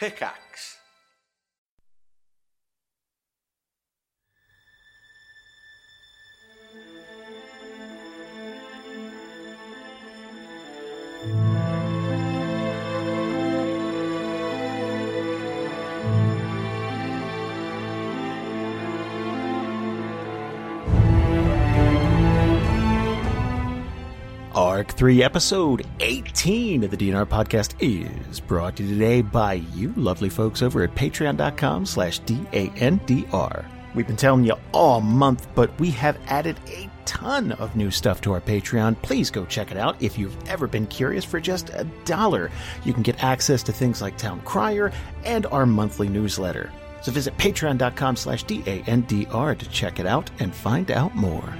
Pickaxe. 3, Episode 18 of the DNR Podcast is brought to you today by you lovely folks over at patreon.com slash D-A-N-D-R. We've been telling you all month, but we have added a ton of new stuff to our Patreon. Please go check it out. If you've ever been curious, for just a dollar, you can get access to things like Town Crier and our monthly newsletter. So visit patreon.com slash D-A-N-D-R to check it out and find out more.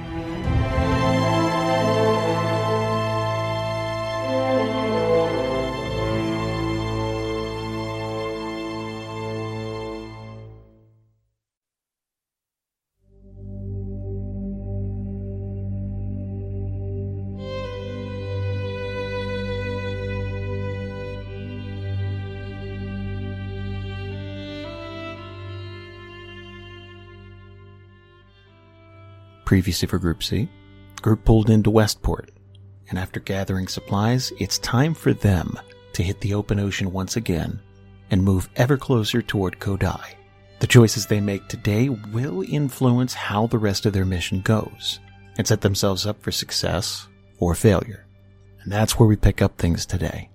Previously for Group C, group pulled into Westport, and after gathering supplies, it's time for them to hit the open ocean once again and move ever closer toward Co'dai. The choices they make today will influence how the rest of their mission goes and set themselves up for success or failure. And that's where we pick up things today.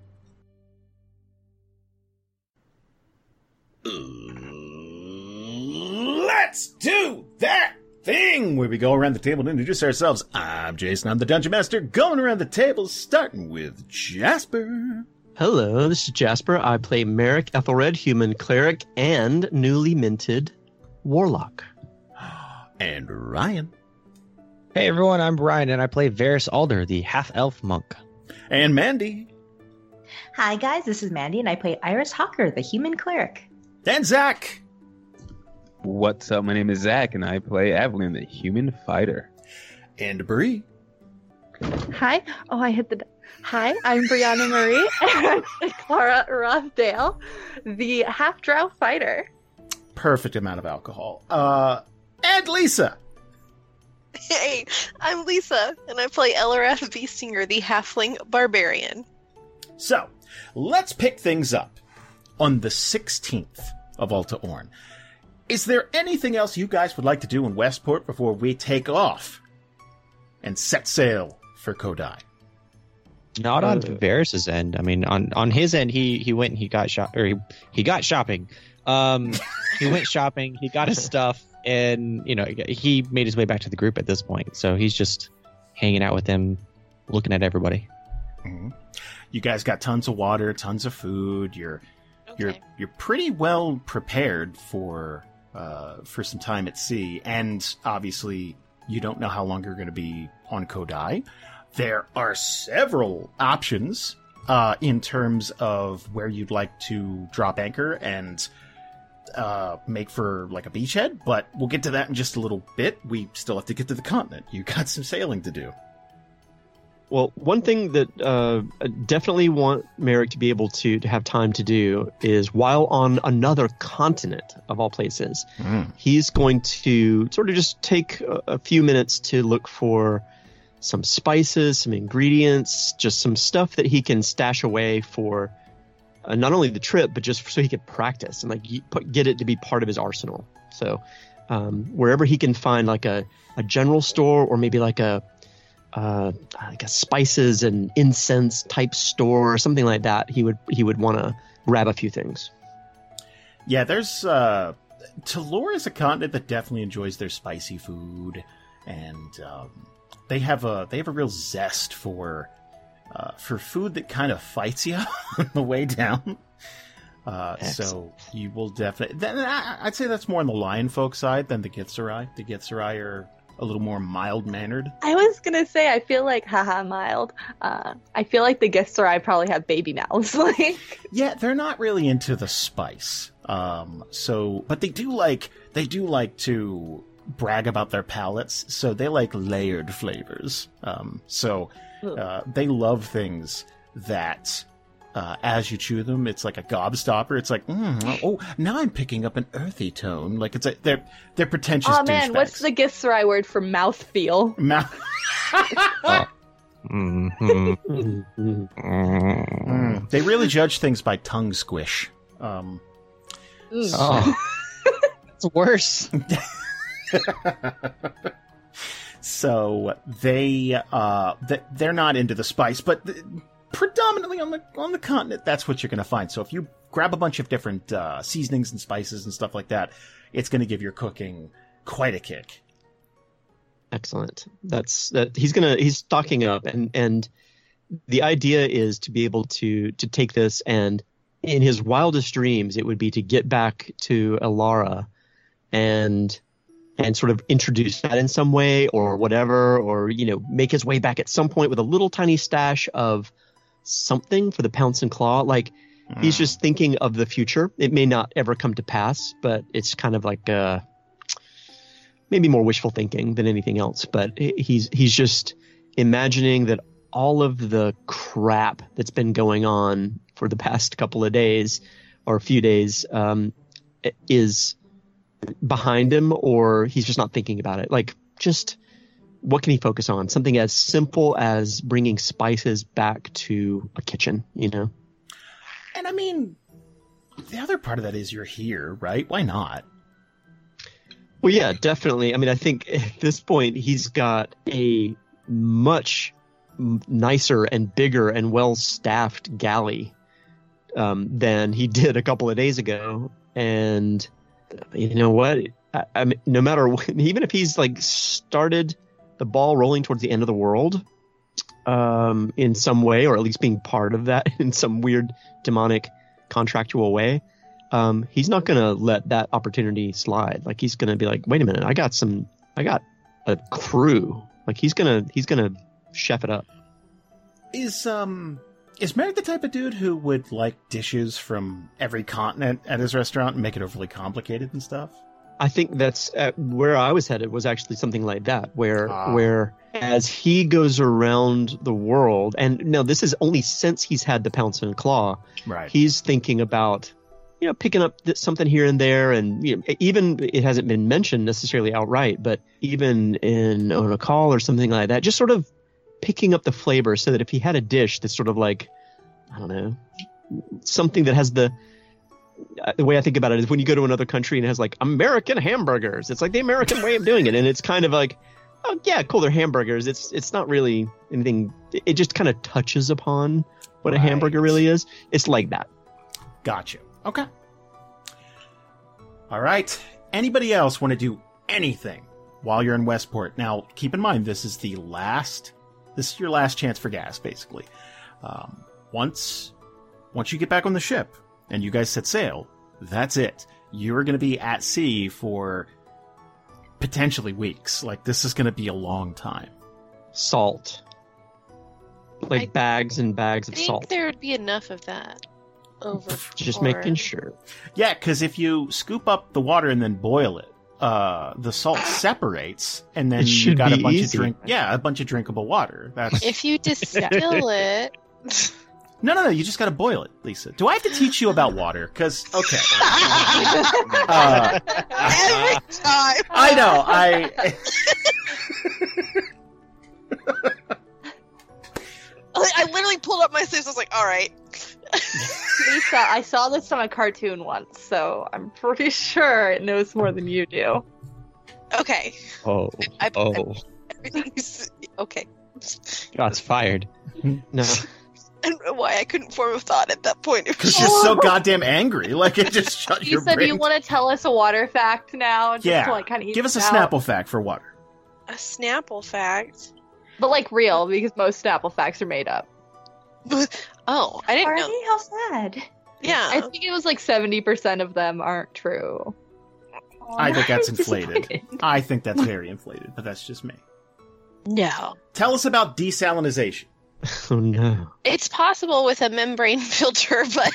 Let's do that thing where we go around the table and introduce ourselves. I'm Jason, I'm the Dungeon Master, going around the table, starting with Jasper. Hello, this is Jasper. I play Marrek Ethelred, human cleric, and newly minted warlock. And Ryan. Hey everyone, I'm Ryan, and I play Variis Alder, the half elf monk. And Mandy. Hi guys, this is Mandy and I play Iris Hawker, the human cleric. And Zach. What's up? My name is Zach, and I play Avalan, the human fighter. And Bri. Hi. Oh, I hit the. Hi, I'm Brianna Marie and Klara Rothdale, the half drow fighter. Perfect amount of alcohol. Uh, and Lisa. Hey, I'm Lisa, and I play Eliwrath Beastinger, the halfling barbarian. So, let's pick things up on the 16th of Alta Orn. Is there anything else you guys would like to do in Westport before we take off and set sail for Co'dai? Not on Uh, Variis's end. I mean, on on his end, he he went and he got shop or he, he got shopping. Um, he went shopping. He got his stuff, and you know he made his way back to the group at this point. So he's just hanging out with them, looking at everybody. Mhm. You guys got tons of water, tons of food. You're you're you're pretty well prepared for uh, for some time at sea, and obviously you don't know how long you're going to be on Co'dai. There are several options uh, in terms of where you'd like to drop anchor and uh, make for like a beachhead, but we'll get to that in just a little bit. We still have to get to the continent. You got some sailing to do. Well, one thing that uh, I definitely want Marrek to be able to, to have time to do is while on another continent of all places, he's going to sort of just take a, a few minutes to look for some spices, some ingredients, just some stuff that he can stash away for uh, not only the trip, but just so he can practice and like put, get it to be part of his arsenal. So um, wherever he can find like a, a general store or maybe like a uh, like a spices and incense type store or something like that, he would he would want to grab a few things. Yeah, there's uh Talor is a continent that definitely enjoys their spicy food, and um, they have a they have a real zest for uh, for food that kind of fights you on the way down. Uh, so you will definitely. Then I, I'd say that's more on the lion folk side than the Githzerai. The Githzerai are a little more mild mannered. I was gonna say I feel like haha mild. Uh, I feel like the Githzerai probably have baby mouths. like Yeah, they're not really into the spice. Um, so, but they do like they do like to brag about their palates. So they like layered flavors. Um, so uh, they love things that uh, as you chew them. It's like a gobstopper. It's like, mm, oh, now I'm picking up an earthy tone. Like it's a, they're they're pretentious. Oh man, what's the Githzerai word for mouthfeel? Mouth. Mhm. Mm, mm. Mm. They really judge things by tongue squish. Um, Oh, it's worse. so they uh th- they're not into the spice, but th- predominantly on the on the continent, that's what you're going to find. So if you grab a bunch of different uh, seasonings and spices and stuff like that, it's going to give your cooking quite a kick. Excellent. That's that. He's gonna. He's stocking up, and and the idea is to be able to to take this and in his wildest dreams, it would be to get back to Elara and and sort of introduce that in some way or whatever, or you know, make his way back at some point with a little tiny stash of something for the pounce and claw. Like he's just thinking of the future. It may not ever come to pass, but it's kind of like uh maybe more wishful thinking than anything else. But he's he's just imagining that all of the crap that's been going on for the past couple of days or a few days um, is behind him, or he's just not thinking about it. Like, just what can he focus on? Something as simple as bringing spices back to a kitchen. You know. And I mean, the other part of that is you're here, right? Why not? Well, yeah, definitely. I mean, I think at this point he's got a much nicer and bigger and well staffed galley um, than he did a couple of days ago. And you know what? I, I mean, no matter what, even if he's like started the ball rolling towards the end of the world um, in some way, or at least being part of that in some weird demonic contractual way, um, he's not going to let that opportunity slide. Like he's going to be like, wait a minute, I got some, I got a crew. Like he's gonna, he's gonna chef it up. Is um is Marrek the type of dude who would like dishes from every continent at his restaurant and make it overly complicated and stuff? I think that's uh, where I was headed was actually something like that, where Ah. where as he goes around the world, and now this is only since he's had the pounce and claw, Right. he's thinking about you know picking up th- something here and there and you know, even it hasn't been mentioned necessarily outright but even in on a call or something like that just sort of picking up the flavor so that if he had a dish that's sort of like i don't know something that has the the way I think about it is when you go to another country and it has like American hamburgers. It's like the American way of doing it, and it's kind of like, oh yeah, cool, they're hamburgers. It's it's not really anything. It just kind of touches upon what a hamburger really is. It's like that. Gotcha. Okay. All right. Anybody else want to do anything while you're in Westport? Now, keep in mind this is the last. This is your last chance for gas, basically. Um, once, once you get back on the ship and you guys set sail, that's it. You're going to be at sea for potentially weeks. Like this is going to be a long time. Salt, like I bags and bags I of think salt. there would be enough of that over. Just making sure. Yeah, because if you scoop up the water and then boil it, uh, the salt separates, and then you got a bunch easy. of drink. Yeah, a bunch of drinkable water. That's If you distill it, no, no, no. You just got to boil it, Lisa. Do I have to teach you about water? Because okay, uh, every time. I know. I I I literally pulled up my sleeves. I was like, "All right." Lisa, I saw this on a cartoon once, so I'm pretty sure it knows more than you do. Okay. Oh, I, oh, everything's okay. God's fired. No, I don't know why I couldn't form a thought at that point. because you're so goddamn angry. Like it just shut your Lisa, do brain. you want to tell us a water fact now? Just Yeah. To, like, kind of Give us a Snapple fact for water. a Snapple fact. But like real, because most Snapple facts are made up. Oh, I didn't know. How sad. Yeah. I think it was like 70% of them aren't true. I think that's inflated. I think that's very inflated, but that's just me. no. Tell us about desalinization. oh no. It's possible with a membrane filter, but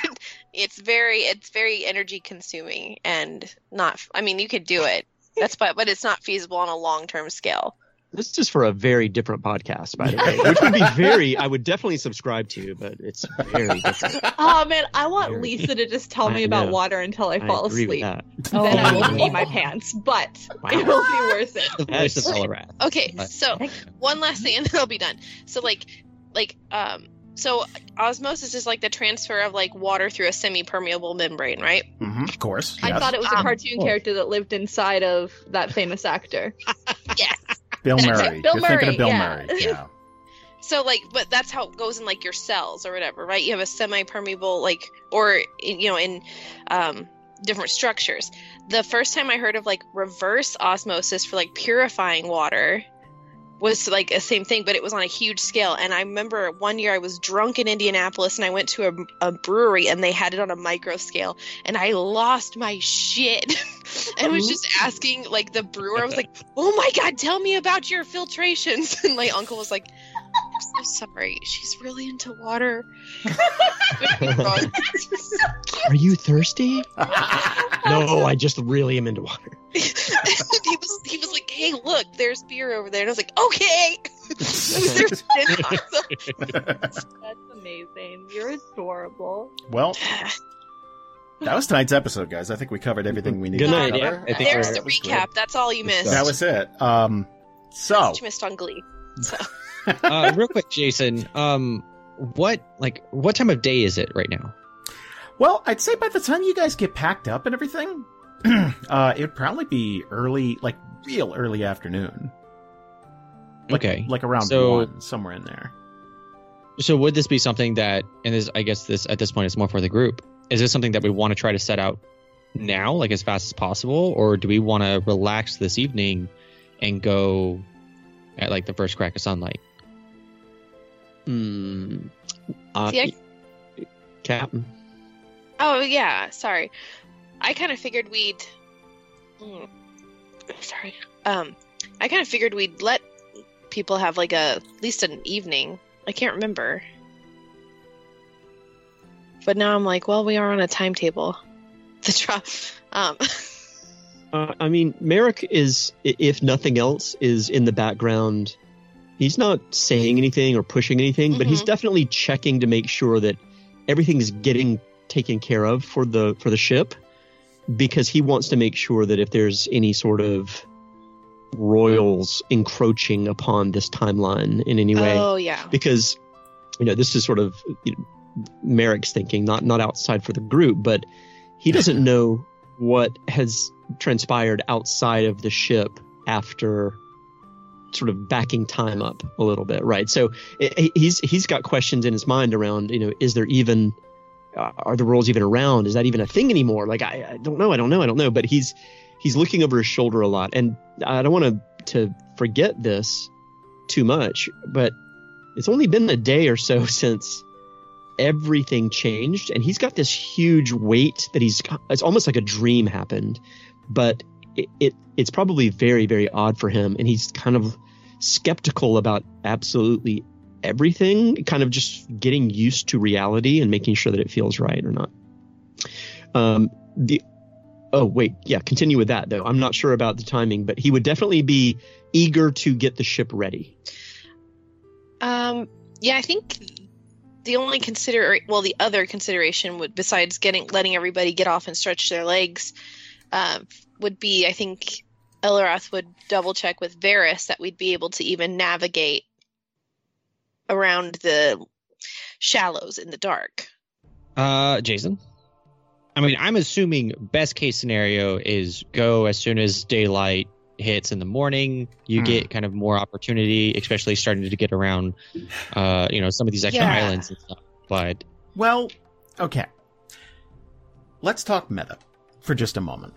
it's very it's very energy consuming and not I mean you could do it. That's but but it's not feasible on a long-term scale. This is for a very different podcast, by the way, which would be very. I would definitely subscribe to, but it's very different. Oh man, I want Very- Lisa to just tell me I about know. water until I fall agree with asleep. that. Oh, then I will Oh. pee my pants, but Wow. it will be worth it. The voice of Yes. Eliwrath. Okay, But- so one last thing and then I'll be done. So like like um so osmosis is like the transfer of like water through a semi-permeable membrane, right? Mhm, of course. I thought it was a Um, cartoon oh. character that lived inside of that famous actor. Yes. Bill Murray. Bill You're thinking of Murray, Bill yeah. Murray. Yeah. So like but that's how it goes in like your cells or whatever, right? You have a semi-permeable like or you know in um different structures. The first time I heard of like reverse osmosis for like purifying water was like a same thing, but it was on a huge scale. And I remember one year I was drunk in Indianapolis and I went to a, a brewery and they had it on a micro scale and I lost my shit and was just asking like the brewer, I was like, oh my God, tell me about your filtrations. And my uncle was like, I'm so sorry. She's really into water. Are you thirsty? no, I just really am into water. he was he was like, "Hey, look, there's beer over there," and I was like, "Okay." That's amazing. You're adorable. well, that was tonight's episode, guys. I think we covered everything we needed Good night, cover. yeah. I think There's the that was recap. That's all you missed. That was it. Um, so you missed on Glee. Uh, real quick, Jason. Um, what like what time of day is it right now? Well, I'd say by the time you guys get packed up and everything, uh, it'd probably be early, like real early afternoon. Like, Okay. Like around So- one, somewhere in there. So would this be something that, and this, I guess this at this point is more for the group. Is this something that we want to try to set out now, like as fast as possible, or do we want to relax this evening and go at like the first crack of sunlight? Hmm. Uh, See, I- Captain. Oh yeah, sorry. I kind of figured we'd. Mm, sorry. Um, I kind of figured we'd let people have like a at least an evening. I can't remember. But now I'm like, well, we are on a timetable. The drop. Um, Uh, I mean, Marrek is, if nothing else, is in the background. He's not saying anything or pushing anything, but he's Mhm. definitely checking to make sure that everything's getting taken care of for the for the ship, because he wants to make sure that if there's any sort of royals encroaching upon this timeline in any way, oh yeah. because you know this is sort of you know, Marrek's thinking, not not outside for the group, but he doesn't know what has transpired outside of the ship after sort of backing time up a little bit, right? So he's he's got questions in his mind around, you know, is there even uh, are the rules even around? Is that even a thing anymore? Like I, I don't know, I don't know, I don't know. But he's he's looking over his shoulder a lot, and I don't want to to forget this too much, but it's only been a day or so since everything changed and he's got this huge weight that he's it's almost like a dream happened but it, it it's probably very very odd for him and he's kind of skeptical about absolutely everything kind of just getting used to reality and making sure that it feels right or not. Um the oh wait yeah continue with that though. I'm not sure about the timing but he would definitely be eager to get the ship ready. Um, yeah, I think the only consider well, the other consideration would besides getting letting everybody get off and stretch their legs, um, would be I think Eliwrath would double check with Variis that we'd be able to even navigate around the shallows in the dark. Uh, Jason. I mean, I'm assuming best case scenario is go as soon as daylight hits in the morning. You Hmm. get kind of more opportunity, especially starting to get around, uh, you know, some of these extra Yeah. islands and stuff. But Well, okay. Let's talk meta for just a moment.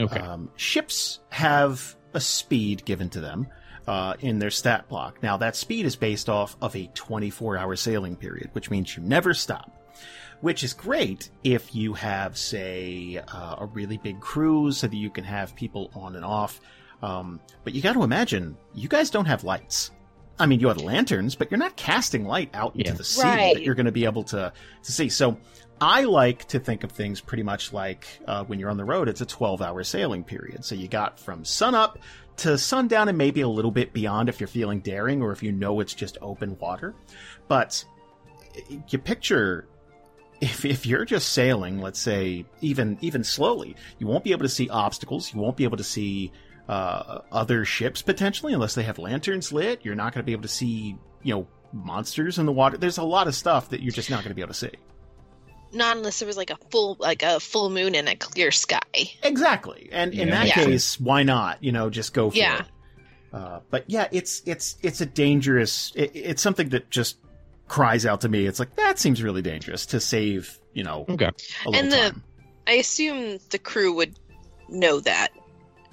Okay, Um, ships have a speed given to them uh, in their stat block. Now, that speed is based off of a 24 hour sailing period, which means you never stop. Which is great if you have, say, uh, a really big cruise so that you can have people on and off. Um, but you got to imagine, you guys don't have lights. I mean, you have lanterns, but you're not casting light out into Yeah. the sea Right. that you're going to be able to, to see. So I like to think of things pretty much like uh, when you're on the road, it's a 12 hour sailing period. So you got from sunup to sundown and maybe a little bit beyond if you're feeling daring or if you know it's just open water. But you picture if if you're just sailing, let's say even even slowly, you won't be able to see obstacles. You won't be able to see uh, other ships potentially unless they have lanterns lit. You're not going to be able to see you know monsters in the water. There's a lot of stuff that you're just not going to be able to see. Not unless there was like a full like a full moon and a clear sky. Exactly, and in Yeah. that Yeah. case, why not? You know, just go for Yeah. it. Uh, but yeah, it's it's it's a dangerous. It, it's something that just cries out to me. It's like that seems really dangerous to save. You know, Okay. a And the- time. I assume the crew would know that.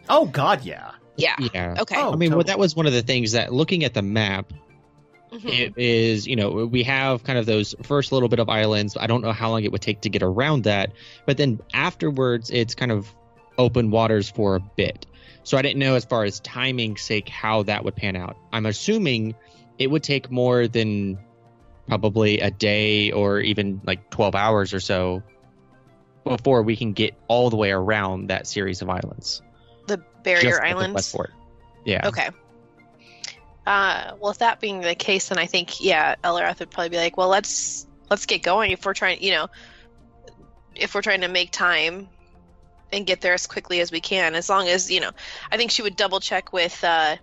Oh God, yeah. Yeah. Yeah. Okay. Oh, I mean, well, that was one of the things that looking at the map, Mhm. it is, you know, we have kind of those first little bit of islands. I don't know how long it would take to get around that, but then afterwards, it's kind of open waters for a bit. So I didn't know as far as timing sake how that would pan out. I'm assuming it would take more than probably a day or even like 12 hours or so before we can get all the way around that series of islands. the barrier Just islands. Yeah. Okay. Uh, well, if that being the case, then I think yeah, Eliwrath would probably be like, well, let's let's get going if we're trying, you know, if we're trying to make time and get there as quickly as we can. As long as you know, I think she would double check with, uh,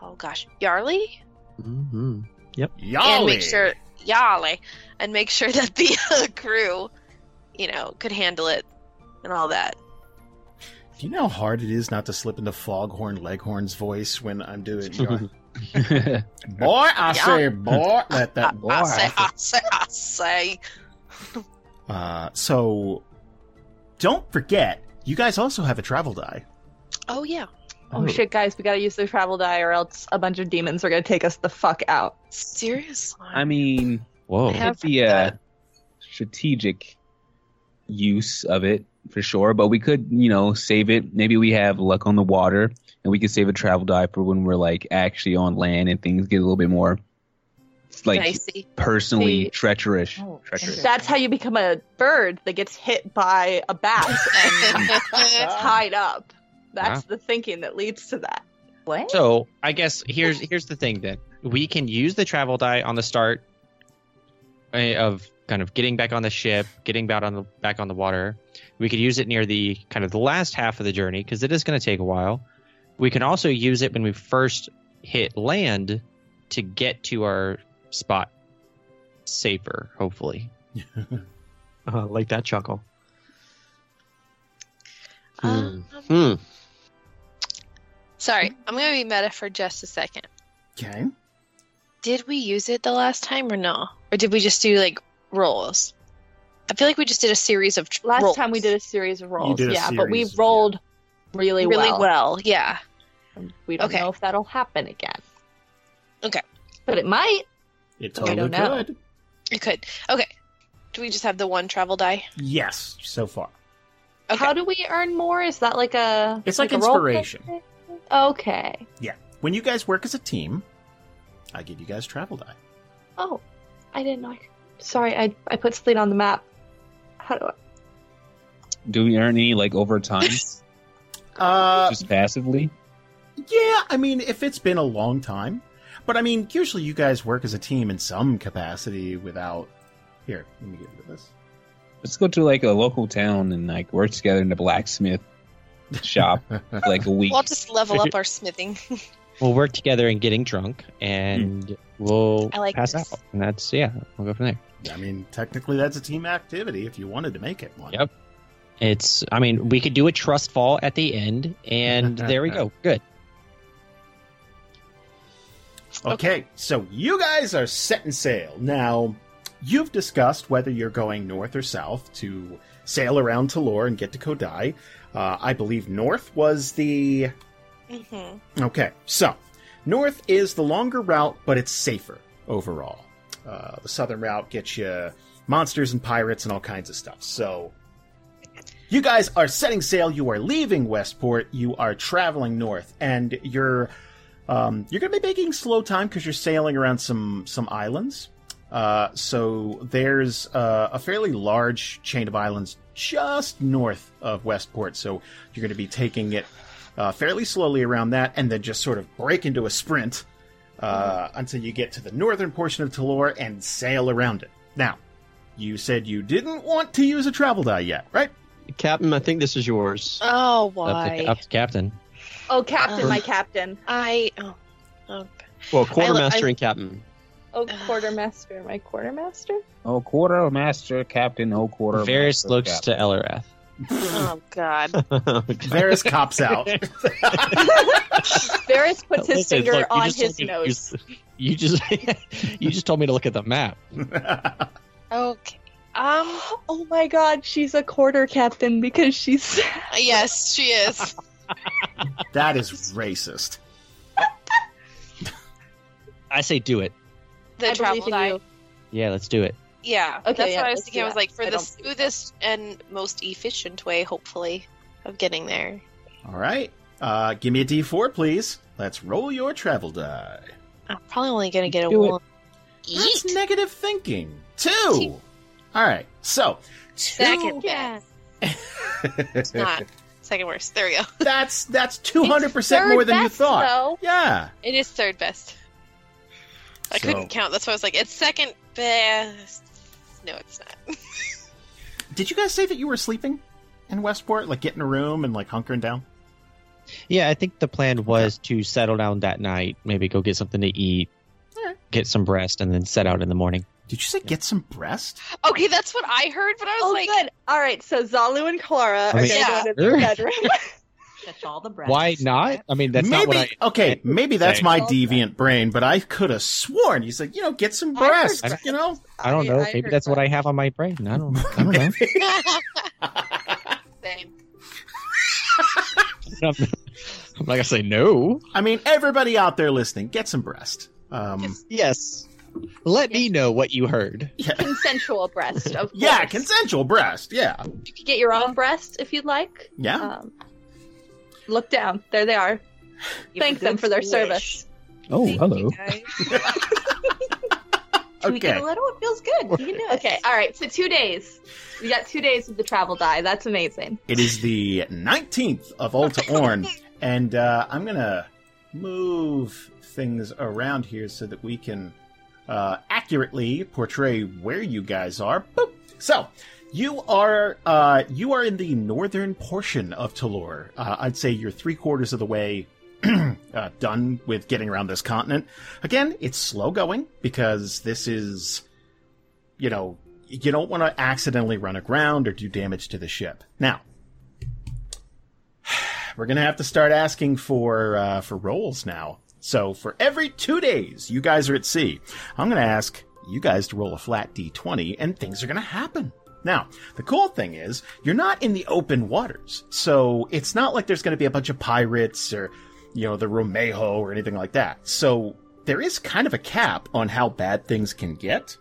oh gosh, Yarly, Mm-hmm. Yali. and make sure Yarly, and make sure that the uh, crew, you know, could handle it and all that. Do you know how hard it is not to slip into Foghorn Leghorn's voice when I'm doing? You know, boy, I Yeah. say, boy, let that boy. I say, I say, I say. Uh, so, don't forget, you guys also have a travel die. Oh yeah. Oh shit, guys, we gotta use the travel die, or else a bunch of demons are gonna take us the fuck out. Seriously. I mean, Whoa. I have it'd be a strategic use of it for sure, but we could, you know, save it. Maybe we have luck on the water, and we could save a travel die for when we're like actually on land and things get a little bit more like Dicey. personally See- treacherous. Oh, treacherous. That's how you become a bird that gets hit by a bat and it's tied up. That's the thinking that leads to that. What? So I guess here's here's the thing then we can use the travel die on the start uh, of kind of getting back on the ship, getting back on the back on the water. We could use it near the kind of the last half of the journey because it is going to take a while. We can also use it when we first hit land to get to our spot safer, hopefully. Uh, like that chuckle. Um, Hmm. Sorry, I'm gonna be meta for just a second. Okay. Did we use it the last time or no? Or did we just do like rolls? I feel like we just did a series of tr- Last rolls. time we did a series of rolls, did a yeah, but we series, rolled really, really well. well. Yeah. We don't Okay. know if that'll happen again. Okay. But it might. It I totally don't know. could. It could. Okay. Do we just have the one travel die? Yes, so far. Okay. How do we earn more? Is that like a It's like a role inspiration. thing? Okay. Yeah. When you guys work as a team, I give you guys travel die. Oh, I didn't know. I... Sorry, I I put something on the map. How do I? Do we earn any like over time, Uh, just passively? yeah, I mean, if it's been a long time. But I mean, usually you guys work as a team in some capacity without. Here, let me get rid of this. Let's go to like a local town and like work together in the blacksmith shop for like a week. We'll just level up our smithing. We'll work together in getting drunk and we'll I like pass this. out. And that's yeah, we'll go from there. I mean, technically, that's a team activity if you wanted to make it one. Yep. It's, I mean, we could do a trust fall at the end, and there we go. Good. Okay, so you guys are setting sail. Now, you've discussed whether you're going north or south to sail around Talor and get to Co'dai. Uh, I believe north was the. hmm Okay, so north is the longer route, but it's safer overall. Uh, the southern route gets you monsters and pirates and all kinds of stuff. So, you guys are setting sail. You are leaving Westport. You are traveling north, and you're um, you're going to be making slow time because you're sailing around some some islands. Uh, so there's uh, a fairly large chain of islands just north of Westport. So you're going to be taking it uh, fairly slowly around that, and then just sort of break into a sprint uh, until you get to the northern portion of Talor and sail around it. Now, you said you didn't want to use a travel die yet, right? Captain, I think this is yours. Oh, Up why? to, up to captain. Oh, Captain, Uh, my Captain. I. Oh, oh. Well, quartermaster I- and captain. Oh, Quartermaster, my Quartermaster. Oh, quartermaster, captain. Oh, quarter. Variis looks to Eliwrath. Oh God. Variis cops out. Variis puts his Listen, finger look, on his told me to nose. You just you just told me to look at the map. Okay. Um. Oh my God, she's a quarter captain because she's. Yes, she is. that is racist. I say do it. The I travel believe die. you. Yeah, let's do it. Yeah. Okay, that's yeah, what I was thinking. do I was like, for I the don't believe that. smoothest and most efficient way, hopefully, of getting there. All right. Uh, give me a d4, please. Let's roll your travel die. I'm probably only gonna get a Do it. one. That's negative thinking. Two. All right. So, two. Second Yeah. best. It's not. Second worst. There we go. That's that's two hundred percent more than you thought. though. Yeah. It is third best. I So- couldn't count. That's why I was like, it's second best. No, it's not. Did you guys say that you were sleeping in Westport, like getting a room and like hunkering down? Yeah, I think the plan was to settle down that night, maybe go get something to eat, Alright. get some rest, and then set out in the morning. Did you say get some breast? Okay, that's what I heard, but I was Oh, like, good. All right, so Zalu and Klara I are mean- going Yeah. to go to their bedroom. Catch all the breaths. Why not? I mean, that's maybe not what I. okay. Maybe that's say. my Okay. deviant brain, but I could have sworn you said, you know, get some I heard breast. breast. You know, I don't know. Maybe that's what I have on my brain. I don't. I don't know. same. I'm not gonna say no. I mean, everybody out there listening, get some breast. Um, Yes. Let me know what you heard. yeah, Consensual breast, of course. yeah, consensual breast. Yeah, You could get your own breast if you'd like. yeah. Um, look down. There they are. Give Thank them for their squish. service. Oh, Thank hello. you, guys. Tweak it Okay. a little, it feels good. You can do it. Okay, all right. So two days. We got two days with the travel die. That's amazing. It is the 19th of Alta Orn, and uh, I'm going to move things around here so that we can uh, accurately portray where you guys are. Boop. So, you are uh, you are in the northern portion of Talor. Uh, I'd say you're three quarters of the way uh, done with getting around this continent. Again, it's slow going because this is, you know, you don't want to accidentally run aground or do damage to the ship. Now, we're gonna have to start asking for uh, for rolls now. So for every two days you guys are at sea, I'm gonna ask you guys to roll a flat d20, and things are gonna happen. Now, the cool thing is, you're not in the open waters, so it's not like there's gonna be a bunch of pirates or, you know, the Romejo or anything like that. So there is kind of a cap on how bad things can get,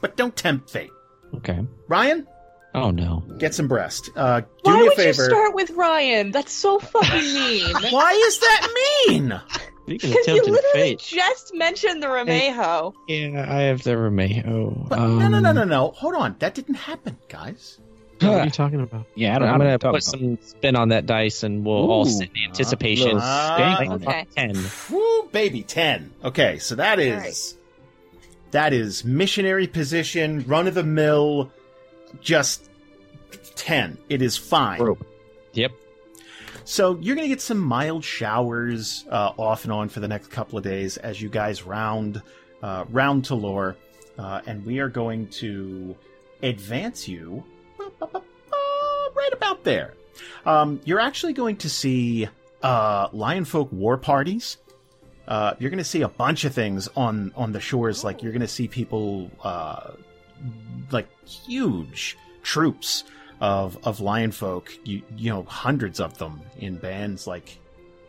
but don't tempt fate. Okay. Ryan, Oh no. get some breast. Uh, do Why me a would you favor. start with Ryan? That's so fucking mean. Why is that mean? Speaking of Because you tempting literally fate, just mentioned the Romejo. yeah, I have the Romejo. But Um, no, no, no, no, no. Hold on. That didn't happen, guys. What are you talking about? Yeah, I don't I'm know. gonna what put talking some spin on that dice, and we'll all sit in anticipation. little stank on okay. Ten. Woo, baby, 10. Okay, so that is. right. That is missionary position, run of the mill, just 10. It is fine. Rope. Yep. So you're going to get some mild showers uh, off and on for the next couple of days as you guys round uh, round Talor, uh, and we are going to advance you right about there. Um, you're actually going to see uh, Lionfolk war parties. Uh, you're going to see a bunch of things on on the shores. Like you're going to see people uh, like huge troops of of lion folk you you know hundreds of them in bands like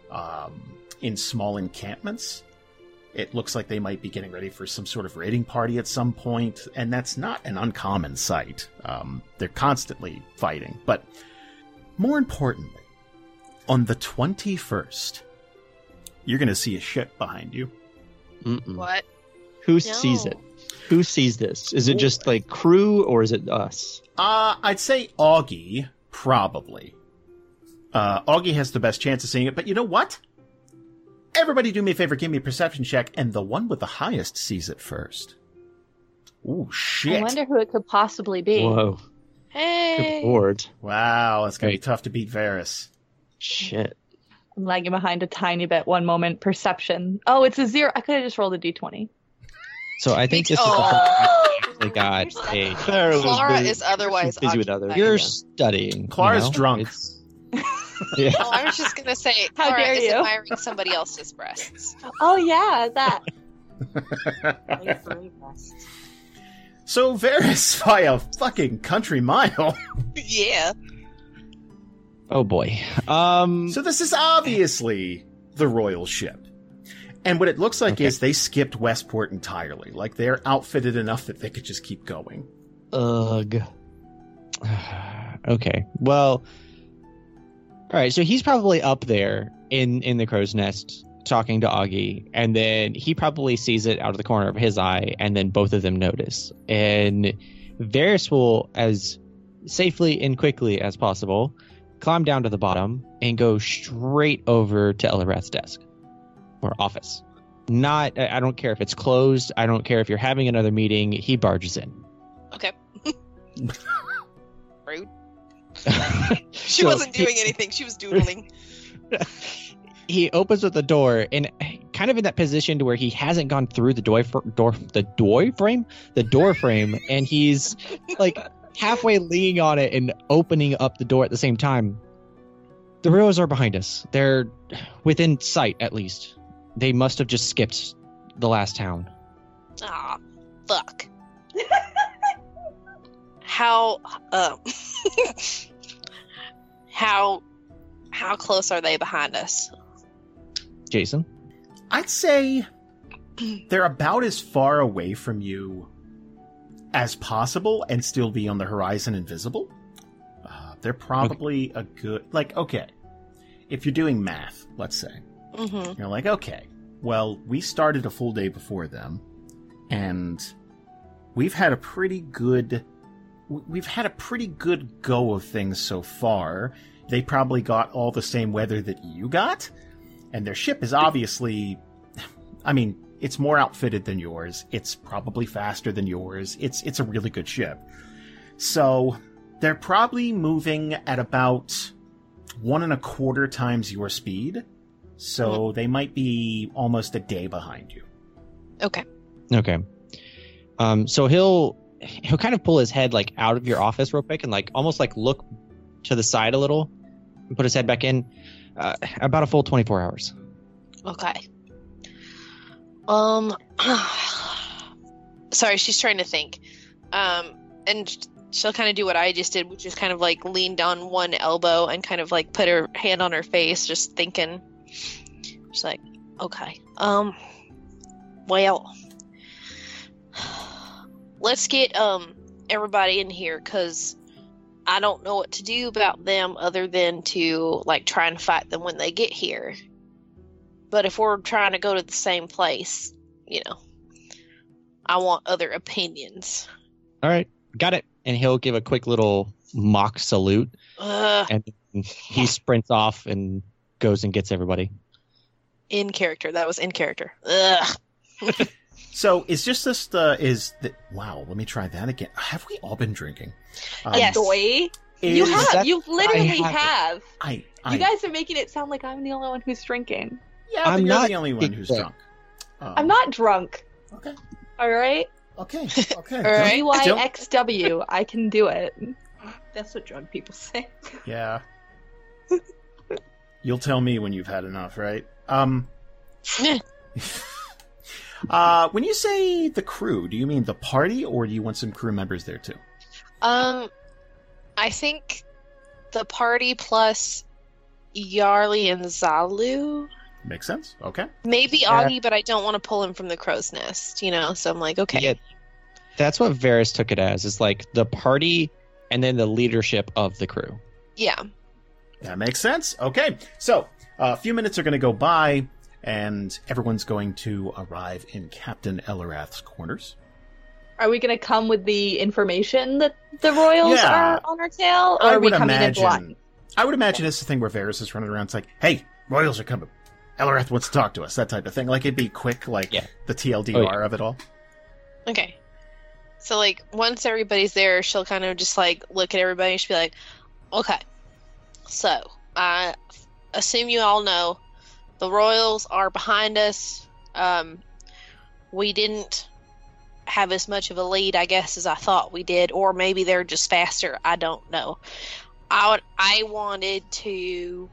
um in small encampments it looks like they might be getting ready for some sort of raiding party at some point and that's not an uncommon sight um they're constantly fighting but more importantly on the 21st you're going to see a ship behind you Mm-mm. What? Who No. sees it? Who sees this? Is it just like crew or is it us? uh i'd say augie probably Uh, Augie has the best chance of seeing it, but you know what? Everybody do me a favor, give me a perception check, and the one with the highest sees it first. Ooh, shit. I wonder who it could possibly be. Whoa. Hey. Good lord. Wow, it's gonna be tough to beat Variis. Shit. I'm lagging behind a tiny bit. One moment. Perception. Oh, it's a zero. I could have just rolled a d20. So I think this is the Oh. they got a. Klara, was busy- is otherwise busy with occupied. other. You're yeah. studying. you Klara's know? drunk. It's- yeah. Oh, I was just gonna say, How Klara dare is you. admiring somebody else's breasts. Oh yeah, that. So Variis by a fucking country mile. yeah. Oh boy. Um. So this is obviously the royal ship. And what it looks like Okay. is they skipped Westport entirely. Like they're outfitted enough that they could just keep going. Ugh. okay. Well. All right. So he's probably up there in in the crow's nest talking to Augie, and then he probably sees it out of the corner of his eye, and then both of them notice, and Variis will, as safely and quickly as possible, climb down to the bottom and go straight over to Eliwrath's desk or office. Not. I I don't care if it's closed. I don't care if you're having another meeting. He barges in. Okay. Rude. She So wasn't he- doing anything. She was doodling. he opens with the door and kind of in that position to where he hasn't gone through the door door the door frame the door frame and he's like halfway leaning on it and opening up the door at the same time the Royals are behind us they're within sight at least they must have just skipped the last town Ah, fuck. how uh, how how close are they behind us? jason I'd say they're about as far away from you as possible and still be on the horizon invisible. Uh, they're probably a good, like, okay. If you're doing math, let's say, Mm-hmm. you're like, okay, well, we started a full day before them, and we've had a pretty good, we've had a pretty good go of things so far. They probably got all the same weather that you got, and their ship is obviously, I mean, it's more outfitted than yours. It's probably faster than yours. It's it's a really good ship. So they're probably moving at about one and a quarter times your speed. So they might be almost a day behind you. Okay. Okay. Um, so he'll he'll kind of pull his head like out of your office real quick and like almost like look to the side a little and put his head back in. Uh, about a full twenty four hours. Okay. Um. sorry, she's trying to think. Um, and she'll kind of do what I just did, which is kind of like leaned on one elbow and kind of like put her hand on her face, just thinking. She's like, okay. Um. Well, let's get um everybody in here because I don't know what to do about them other than to like try and fight them when they get here. But if we're trying to go to the same place, you know, I want other opinions. All right, got it. And he'll give a quick little mock salute, Ugh, and he sprints off and goes and gets everybody. in character. That was in character. Ugh. So is just this the is the wow? Let me try that again. Have we all been drinking? Um, Yes. Doy. You have. that- You literally I haven't. have. I, I You guys are making it sound like I'm the only one who's drinking. yeah, but I'm you're not the only one who's drunk. drunk. Um, I'm not drunk. Okay. All right. Okay. Okay. All right. Don't- don't- BYXW. I can do it. That's what drunk people say. Yeah. You'll tell me when you've had enough, right? Um. uh, when you say the crew, do you mean the party, or do you want some crew members there too? Um, I think the party plus Yarly and Zalu. Makes sense. Okay. Maybe Yeah. Augie, but I don't want to pull him from the crow's nest, you know? So I'm like, okay. Yeah, that's what Variis took it as. It's like the party and then the leadership of the crew. Yeah. That makes sense. Okay. So uh, a few minutes are going to go by, and everyone's going to arrive in Captain Eliwrath's quarters. Are we going to come with the information that the royals Yeah. are on our tail, or I are we would coming in imagine. blind? I would imagine it's the thing where Variis is running around. It's like, hey, royals are coming. Eliwrath wants to talk to us. That type of thing. Like it'd be quick, like Yeah. the TLDR Oh, yeah. of it all. Okay. So like once everybody's there, she'll kind of just like look at everybody she'll be like, "Okay, so I assume you all know the Royals are behind us. Um, we didn't have as much of a lead, I guess, as I thought we did, or maybe they're just faster. I don't know. I would, I wanted to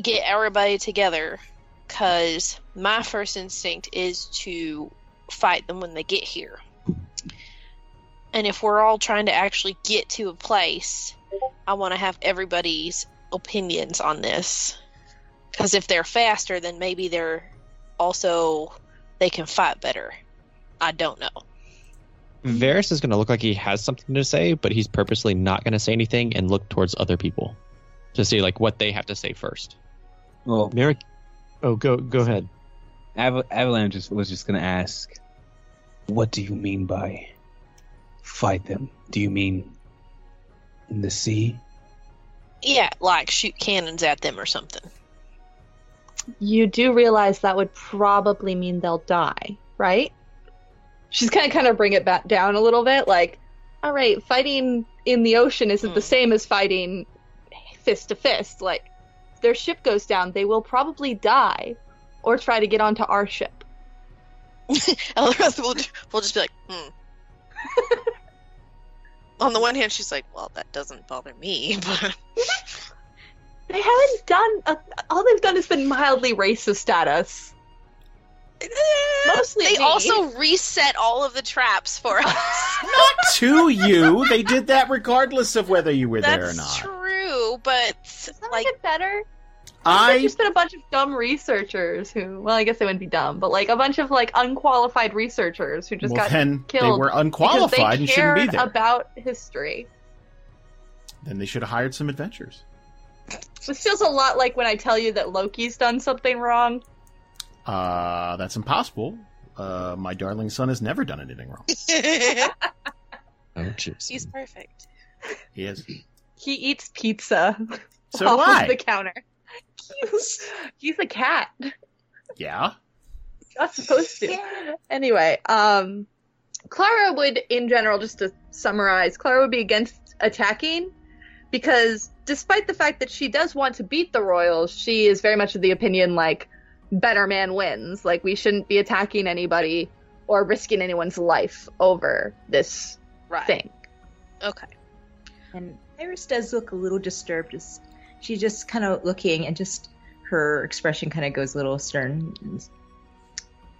get everybody together because my first instinct is to fight them when they get here. And if we're all trying to actually get to a place, I want to have everybody's opinions on this. Because if they're faster, then maybe they're also they can fight better. I don't know. Variis is going to look like he has something to say, but he's purposely not going to say anything and look towards other people to see like what they have to say first. Well, Marrek. Oh, go go ahead. Av- Avalan just, was just gonna ask, "What do you mean by fight them? Do you mean in the sea?" Yeah, like shoot cannons at them or something. You do realize that would probably mean they'll die, right? She's gonna kind of bring it back down a little bit, like, all right, fighting in the ocean isn't the Hmm. same as fighting fist to fist. Like, if their ship goes down, they will probably die, or try to get onto our ship. Eliwrath will, will just be like, hmm. On the one hand, she's like, well, that doesn't bother me, but They haven't done. A, all they've done is been mildly racist at us. Mostly they me. also reset all of the traps for us. Not to you. They did that regardless of whether you were there or That's not. true, but Does that like, make it better? I just been a bunch of dumb researchers who, well, I guess they wouldn't be dumb, but like a bunch of like unqualified researchers who just well, got then they killed were unqualified they and shouldn't be there. about history. Then they should have hired some adventurers. This feels a lot like when I tell you that Loki's done something wrong. Uh, that's impossible. Uh, my darling son has never done anything wrong. Oh, jeez. he's perfect. He is. He eats pizza So off do I. of the counter. He's, he's a cat. Yeah. Not supposed to. Anyway, um, Klara would, in general, just to summarize, Klara would be against attacking because, despite the fact that she does want to beat the Royals, she is very much of the opinion like better man wins. Like we shouldn't be attacking anybody or risking anyone's life over this Right. thing. Okay. And Iris does look a little disturbed. Just she's just kind of looking, and just her expression kind of goes a little stern.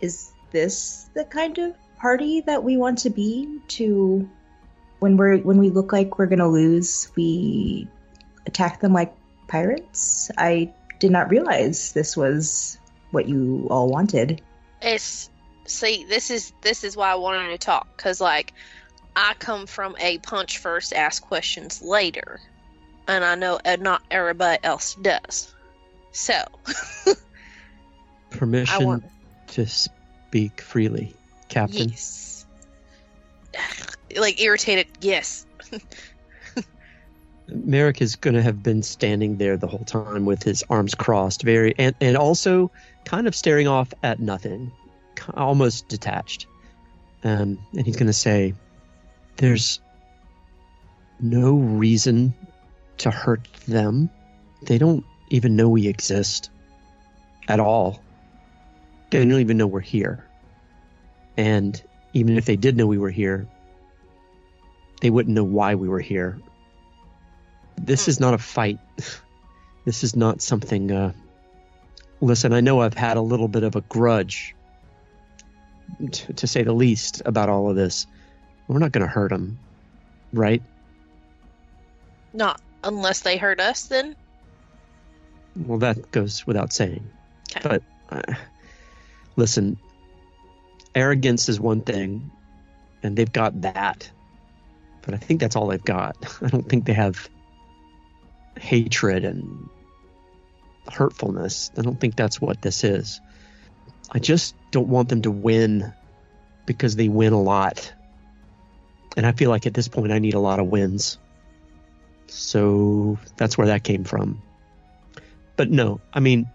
Is this the kind of party that we want to be? To when we're when we look like we're gonna lose, we attack them like pirates. I did not realize this was what you all wanted. It's see, this is this is why I wanted to talk because like I come from a punch first, ask questions later, and I know not everybody else does. So Permission want to speak freely, Captain. yes, like irritated. Yes, Marrek is going to have been standing there the whole time with his arms crossed, very and, and also kind of staring off at nothing, almost detached. Um, and he's going to say, "There's no reason to hurt them. They don't even know we exist at all. They don't even know we're here. And even if they did know we were here, they wouldn't know why we were here this is not a fight. This is not something. Uh, listen, I know I've had a little bit of a grudge, t- to say the least, about all of this. We're not going to hurt them, right? not unless they hurt us. Then Well, that goes without saying. Okay. But uh, listen, arrogance is one thing, and they've got that. But I think that's all they've got. I don't think they have hatred and hurtfulness. I don't think that's what this is. I just don't want them to win because they win a lot. And I feel like at this point I need a lot of wins. So that's where that came from. But no, I mean,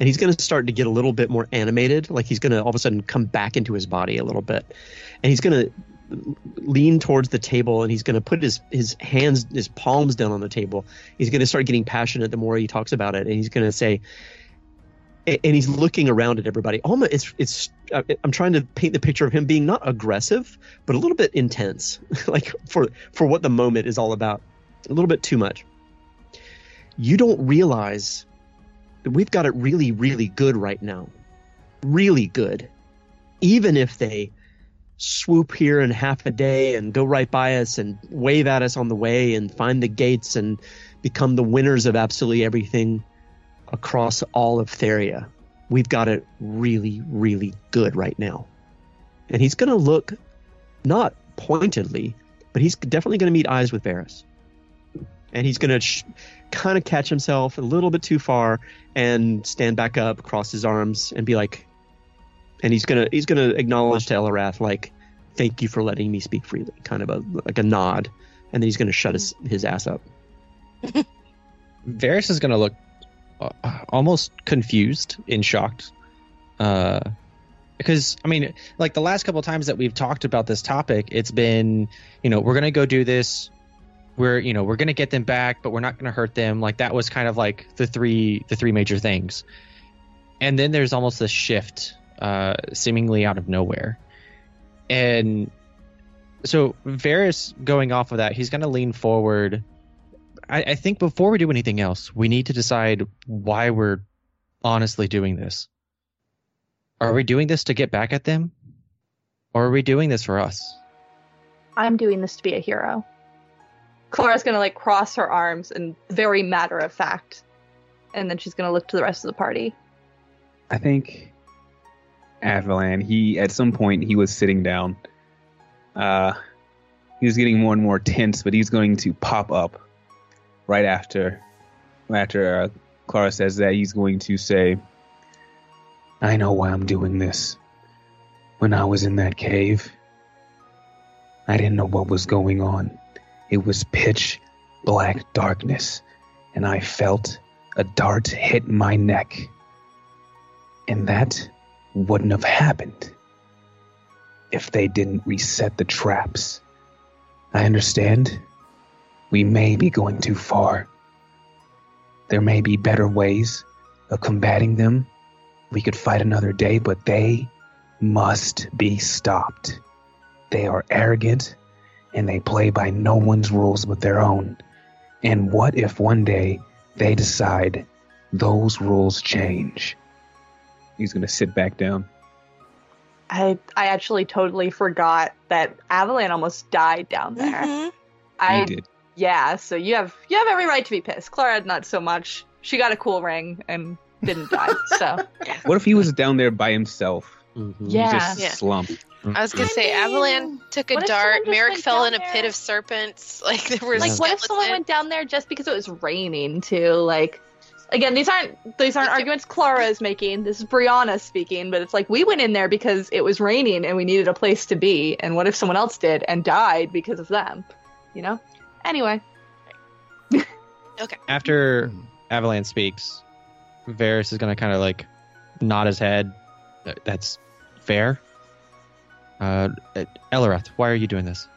and he's going to start to get a little bit more animated. Like he's going to all of a sudden come back into his body a little bit, and he's going to lean towards the table and he's going to put his his hands his palms down on the table. He's going to start getting passionate the more he talks about it. And he's going to say and he's looking around at everybody. Almost it's it's uh, i'm trying to paint the picture of him being not aggressive but a little bit intense. Like for for what the moment is all about a little bit too much you don't realize that we've got it really really good right now really good even if they swoop here in half a day and go right by us and wave at us on the way and find the gates and become the winners of absolutely everything across all of Theria. We've got it really, really good right now. And he's going to look not pointedly, but he's definitely going to meet eyes with Variis. And he's going to sh- kind of catch himself a little bit too far and stand back up, cross his arms, and be like, and he's gonna he's gonna acknowledge to Eliwrath like, "Thank you for letting me speak freely," kind of a like a nod, and then he's gonna shut his his ass up. Variis is gonna look uh, almost confused and shocked, uh, because I mean, like the last couple times that we've talked about this topic, it's been, you know, we're gonna go do this. We're, you know, we're gonna get them back, but we're not gonna hurt them. Like that was kind of like the three the three major things, and then there's almost this shift uh, seemingly out of nowhere. And so Variis going off of that, he's to lean forward. I, I think before we do anything else, we need to decide why we're honestly doing this. Are we doing this to get back at them? Or are we doing this for us? I'm doing this to be a hero. Klara's gonna like cross her arms and very matter of fact, and then she's gonna look to the rest of the party. I think Avalan, he at some point he was sitting down. Uh, he was getting more and more tense, but he's going to pop up right after after uh, Klara says that. He's going to say, "I know why I'm doing this. When I was in that cave, I didn't know what was going on. It was pitch black darkness, and I felt a dart hit my neck." And that wouldn't have happened if they didn't reset the traps. I understand. We may be going too far. There may be better ways of combating them. We could fight another day, but they must be stopped. They are arrogant and they play by no one's rules but their own. And what if one day they decide those rules change? He's going to sit back down. I I actually totally forgot that Avalan almost died down there. Mhm. I he did. yeah, so you have you have every right to be pissed. Klara not so much. She got a cool ring and didn't die. So What if he was down there by himself? Mm-hmm. Yeah. He just Yeah. slumped. Mm-hmm. I was gonna I say mean, Avalan took a dart. Marrek fell in a pit of serpents. Like there was like what if someone went down there just because it was raining too? Like again, these aren't these aren't arguments Klara is making. This is Brianna speaking, but it's like we went in there because it was raining and we needed a place to be. And what if someone else did and died because of them? You know? Anyway. Okay. After Avalan speaks, Variis is going to kind of like nod his head. That's fair. Uh, Eliwrath, why are you doing this?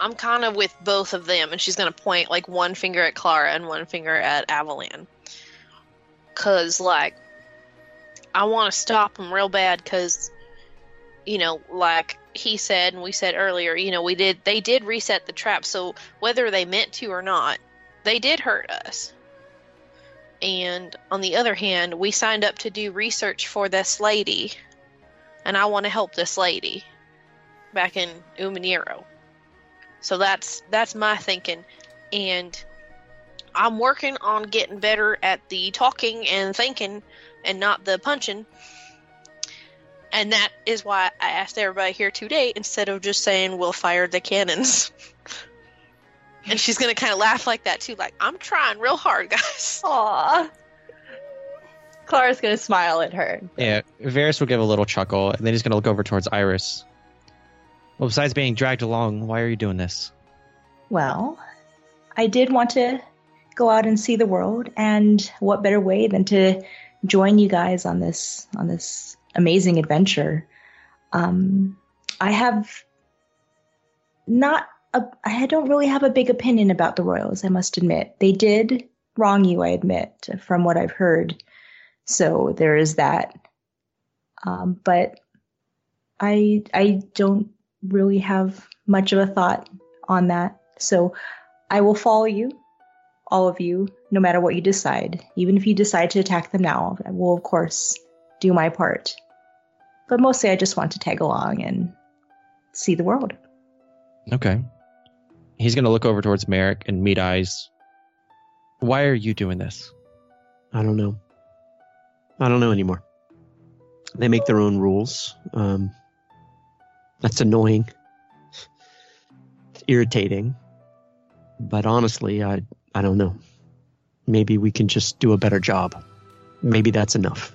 I'm kind of with both of them, and she's gonna point like one finger at Klara and one finger at Avalan. Cause like, I want to stop them real bad. Cause, you know, like he said and we said earlier, you know, we did they did reset the trap. So whether they meant to or not, they did hurt us. And on the other hand, we signed up to do research for this lady, and I want to help this lady back in Umaniro. So that's that's my thinking, and I'm working on getting better at the talking and thinking, and not the punching. And that is why I asked everybody here today instead of just saying we'll fire the cannons. and she's gonna kind of laugh like that too, like I'm trying real hard, guys. Aww. Klara's gonna smile at her. Yeah, Variis will give a little chuckle, and then he's going to look over towards Iris. Well, besides being dragged along, why are you doing this? Well, I did want to go out and see the world, and what better way than to join you guys on this on this amazing adventure? Um, I have not a, I don't really have a big opinion about the Royals, I must admit. They did wrong you, I admit, from what I've heard. So there is that. Um, but I I don't really have much of a thought on that. So I will follow you, all of you, no matter what you decide. Even if you decide to attack them now, I will of course do my part. But mostly I just want to tag along and see the world. Okay. He's going to look over towards Marrek and meet eyes. Why are you doing this? I don't know. I don't know anymore. They make their own rules. Um, that's annoying. It's irritating. But honestly, I I don't know. Maybe we can just do a better job. Maybe that's enough.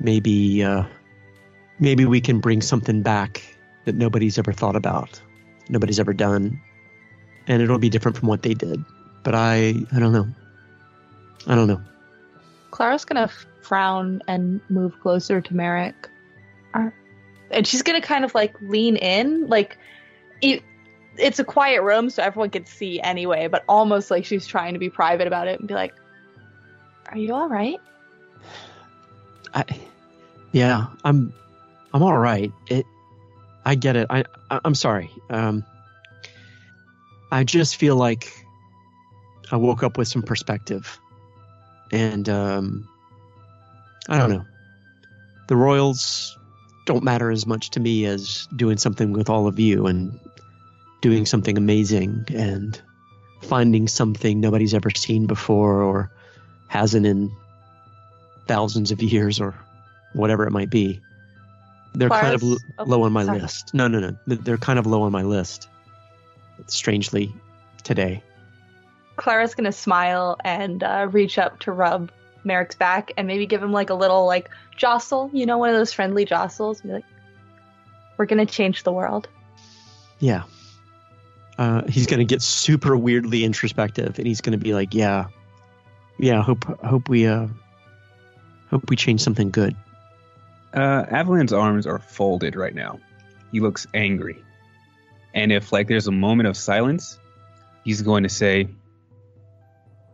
Maybe uh, maybe we can bring something back that nobody's ever thought about, nobody's ever done, and it'll be different from what they did. But I I don't know. I don't know. Klara's gonna frown and move closer to Marrek. Are- And she's gonna kind of like lean in, like it, it's a quiet room, so everyone can see anyway, but almost like she's trying to be private about it and be like, Are you alright? I, yeah, I'm, I'm all right. It, I get it. I, I I'm sorry. Um, I just feel like I woke up with some perspective, and um, I don't know. The Royals don't matter as much to me as doing something with all of you and doing something amazing and finding something nobody's ever seen before or hasn't in thousands of years or whatever it might be. They're kind of l- oh, low on my sorry. list. No, no, no. They're kind of low on my list. Strangely, today. Klara's gonna smile and uh, reach up to rub Marrek's back and maybe give him like a little like jostle, you know, one of those friendly jostles. Be like, "We're gonna change the world." Yeah. Uh, he's gonna get super weirdly introspective, and he's gonna be like, "Yeah, yeah. Hope, hope we, uh, hope we change something good." Uh, Avalan's arms are folded right now. He looks angry. And if like there's a moment of silence, he's going to say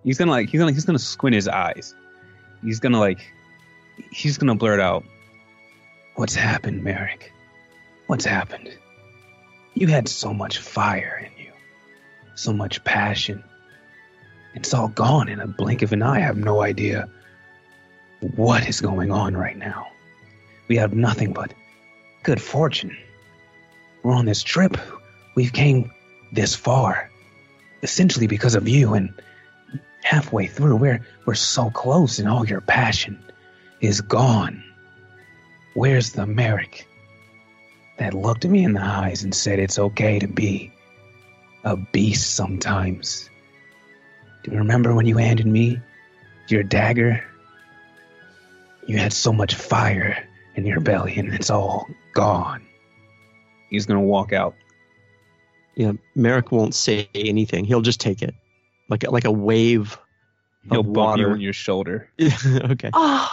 he's gonna like he's gonna he's gonna squint his eyes. He's gonna like he's gonna blurt out, What's happened, Marrek? What's happened? You had so much fire in you, so much passion. It's all gone in a blink of an eye. I have no idea what is going on right now. We have nothing but good fortune. We're on this trip. We've came this far, essentially because of you. And halfway through, we're we're so close, and all your passion is gone. Where's the Marrek that looked me in the eyes and said it's okay to be a beast sometimes? Do you remember when you handed me your dagger? You had so much fire in your belly, and it's all gone. He's gonna walk out. Yeah, Marrek won't say anything. He'll just take it, like a, like a wave. He'll of bump you water. on your shoulder. okay, Oh,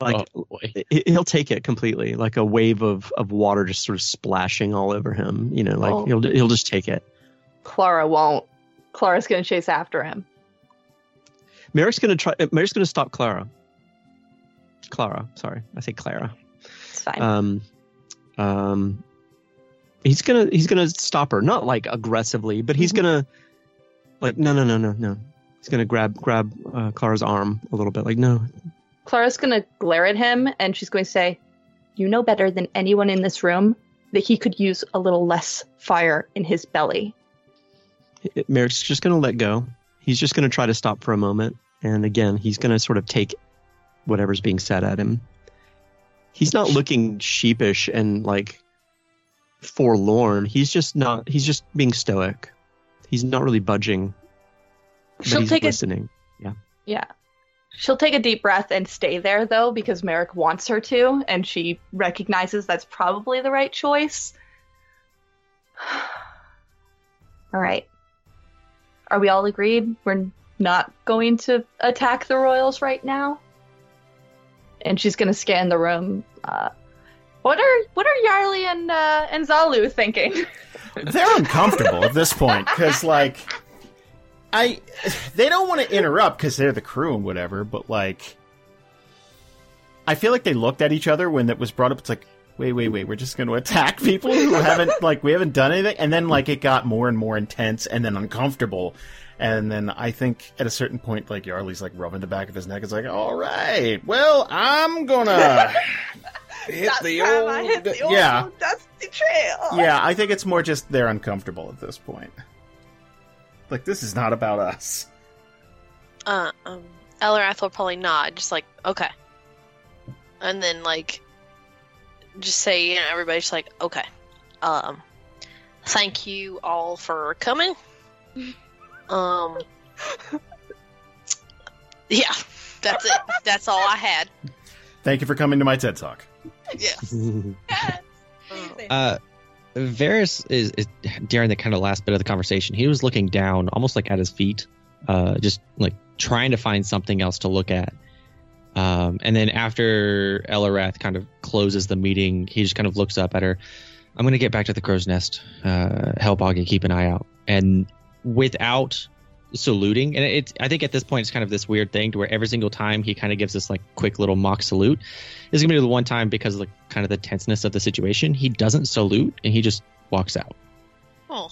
like oh boy. he- he'll take it completely, like a wave of, of water just sort of splashing all over him. You know, like Oh. he'll he'll just take it. Klara won't. Klara's gonna chase after him. Marrek's gonna try. Marrek's gonna stop Klara. Klara, sorry, I say Klara. It's fine. Um, um, he's gonna he's gonna stop her, not like aggressively, but he's Mhm. gonna like no no no no no. He's gonna grab grab uh, Klara's arm a little bit, like no, Klara's gonna glare at him and she's going to say, You know better than anyone in this room that he could use a little less fire in his belly. Marrek's just going to let go. He's just going to try to stop for a moment. And again, he's going to sort of take whatever's being said at him. He's not looking sheepish and like forlorn. He's just not, he's just being stoic. He's not really budging, She'll take a listening. yeah. Yeah. She'll take a deep breath and stay there though because Marrek wants her to and she recognizes that's probably the right choice. All right. are we all agreed we're not going to attack the royals right now? And she's gonna scan the room. Uh, what are what are Yarly and uh, and Zalu thinking? They're uncomfortable at this point because, like, I they don't want to interrupt because they're the crew and whatever. But like, I feel like they looked at each other when that was brought up. It's like, wait, wait, wait, we're just going to attack people who haven't like we haven't done anything, and then like it got more and more intense and then uncomfortable. And then I think at a certain point, like Yarly's like rubbing the back of his neck. It's like, all right, well, I'm gonna hit That the time old, I hit the old yeah, dusty trail. yeah. I think it's more just they're uncomfortable at this point. Like this is not about us. Uh, um, Eliwrath will probably nod, just like, okay. And then, like, just say, you know, everybody's like, okay. Um, thank you all for coming. Um, yeah, that's it. That's all I had. Thank you for coming to my TED Talk. Yeah. Uh, Variis is, is during the kind of last bit of the conversation. He was looking down, almost like at his feet, uh, just like trying to find something else to look at. Um, and then after Eliwrath kind of closes the meeting, he just kind of looks up at her. I'm going to get back to the crow's nest. Uh, help Augie keep an eye out. And without saluting, and it's I think at this point it's kind of this weird thing to where every single time he kind of gives this like quick little mock salute. This is gonna be the one time because of the kind of the tenseness of the situation. He doesn't salute and he just walks out. Oh,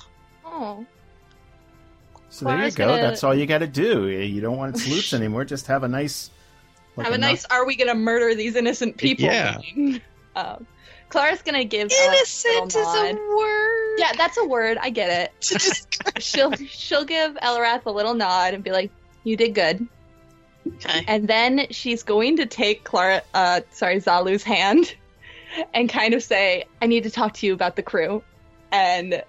Oh. So there you go. gonna- That's all you got to do. You don't want salutes anymore. Just have a nice. like Have a no- nice. Are we gonna murder these innocent people? Yeah. meeting. Um, Klara's gonna give Ella a innocent little is a word. Yeah, that's a word. I get it. she'll she'll give Eliwrath a little nod and be like, "You did good." Okay. And then she's going to take Klara, uh, sorry, Zalu's hand, and kind of say, "I need to talk to you about the crew," and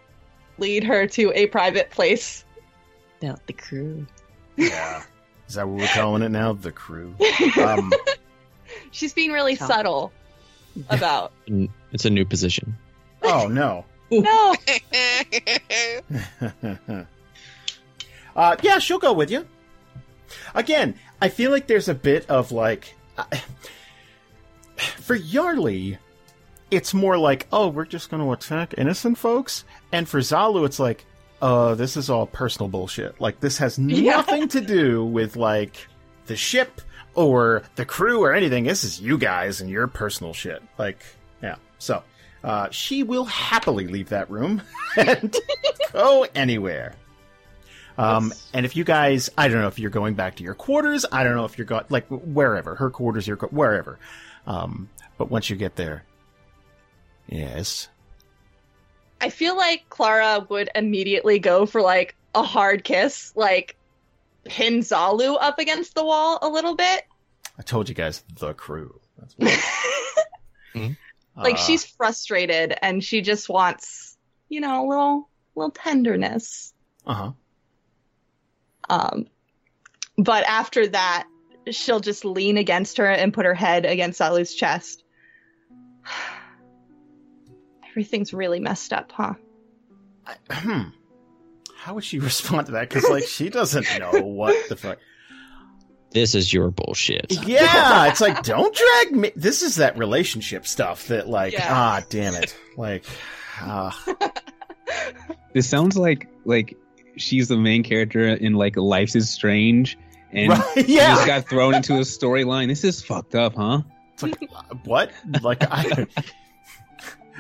lead her to a private place. About the crew. Yeah. Is that what we're calling it now? The crew. Um, She's being really Talk. subtle about. It's a new position. oh no. no, uh, yeah, she'll go with you. Again, I feel like there's a bit of like, I- for Yarly, it's more like, oh, we're just going to attack innocent folks, and for Zalu, it's like, uh, this is all personal bullshit. Like this has Yeah. nothing to do with like the ship or the crew or anything. This is you guys and your personal shit. Like, yeah. So, uh, she will happily leave that room and go anywhere. Um, and if you guys, I don't know if you're going back to your quarters. I don't know if you're going like wherever her quarters, your wherever. Um, but once you get there, yes, I feel like Klara would immediately go for like a hard kiss, like pin Zalu up against the wall a little bit. I told you guys the crew. That's what, Mhm. like Uh, she's frustrated and she just wants, you know, a little little tenderness. uh huh. Um, but after that, she'll just lean against her and put her head against Zalu's chest. Everything's really messed up, huh? Hmm. How would she respond to that? Because like she doesn't know what the fuck. This is your bullshit. Yeah, it's like don't drag me. This is that relationship stuff that like Yeah. ah damn it like ah This sounds like like she's the main character in like Life is Strange, and right, she just got thrown into a storyline. This is fucked up, huh? It's like uh, what like I.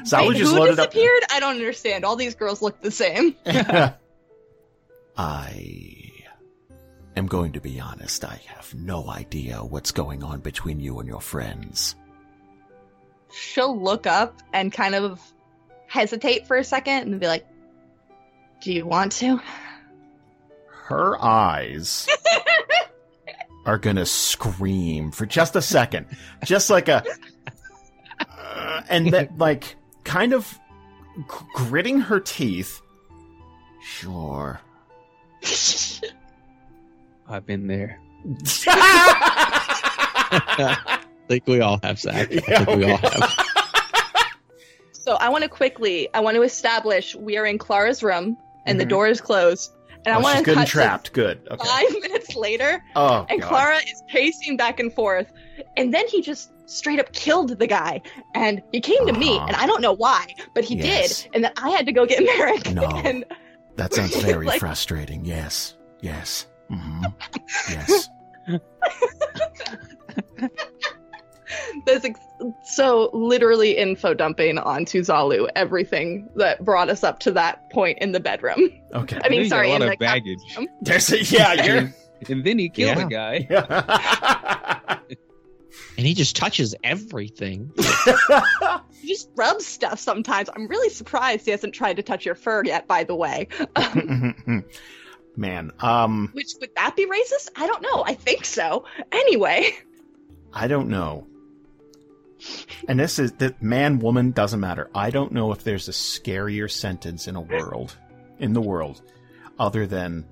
Zalu Wait, just who loaded up. disappeared? I don't understand. All these girls look the same. I am going to be honest. I have no idea what's going on between you and your friends. She'll look up and kind of hesitate for a second and be like, Do you want to? Her eyes are gonna scream for just a second, just like a, uh, and that like kind of gritting her teeth. Sure. I've been there. I think we all have, Zach. I Yeah, think we all have. So I want to quickly, I want to establish we are in Klara's room and the Mhm. door is closed and I oh, want to good and cut trapped. Good. Okay. five minutes later, Oh, and God. Klara is pacing back and forth, and then he just straight up killed the guy, and he came to me, Uh-huh. and I don't know why, but he Yes. did, and then I had to go get Marrek, No. and That sounds very Like- frustrating. Yes. Yes. hmm Yes. there's ex- so literally info dumping onto Zalu everything that brought us up to that point in the bedroom. Okay. I mean, He's sorry, a in lot the of baggage. There's a, yeah, you're. and, and then he killed Yeah. a guy. And he just touches everything. He just rubs stuff sometimes. I'm really surprised he hasn't tried to touch your fur yet. By the way, Man, um, which would that be racist? I don't know. I think so. Anyway. I don't know. And this is that man, woman doesn't matter. I don't know if there's a scarier sentence in a world, in the world, other than,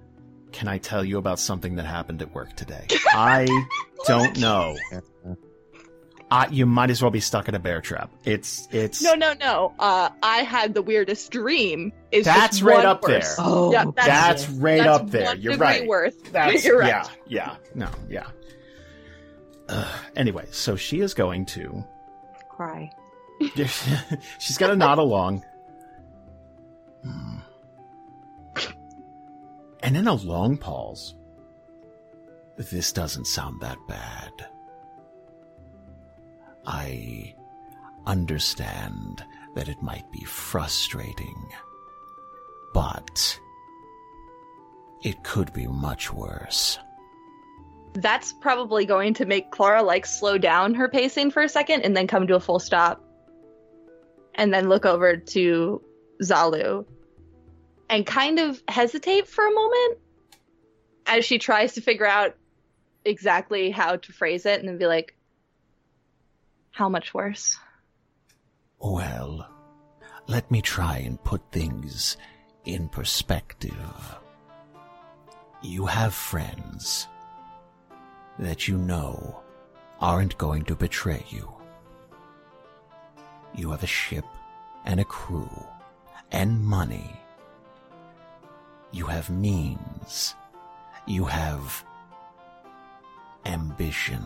"Can I tell you about something that happened at work today?" I don't know. I, you might as well be stuck in a bear trap. It's it's No, no, no. Uh, I had the weirdest dream. Is That's right up worse. there. Oh, Yeah, that's- that's right That's up there. one You're degree right. Worse. That's You're right. yeah, yeah, no, yeah. Uh, anyway, so she is going to. cry. She's gonna nod along. Hmm. And in a long pause, this doesn't sound that bad. I understand that it might be frustrating, but it could be much worse. That's probably going to make Klara like slow down her pacing for a second and then come to a full stop. And then look over to Zalu and kind of hesitate for a moment as she tries to figure out exactly how to phrase it and then be like, How much worse? Well, let me try and put things in perspective. You have friends that you know aren't going to betray you. You have a ship and a crew and money. You have means. You have ambition.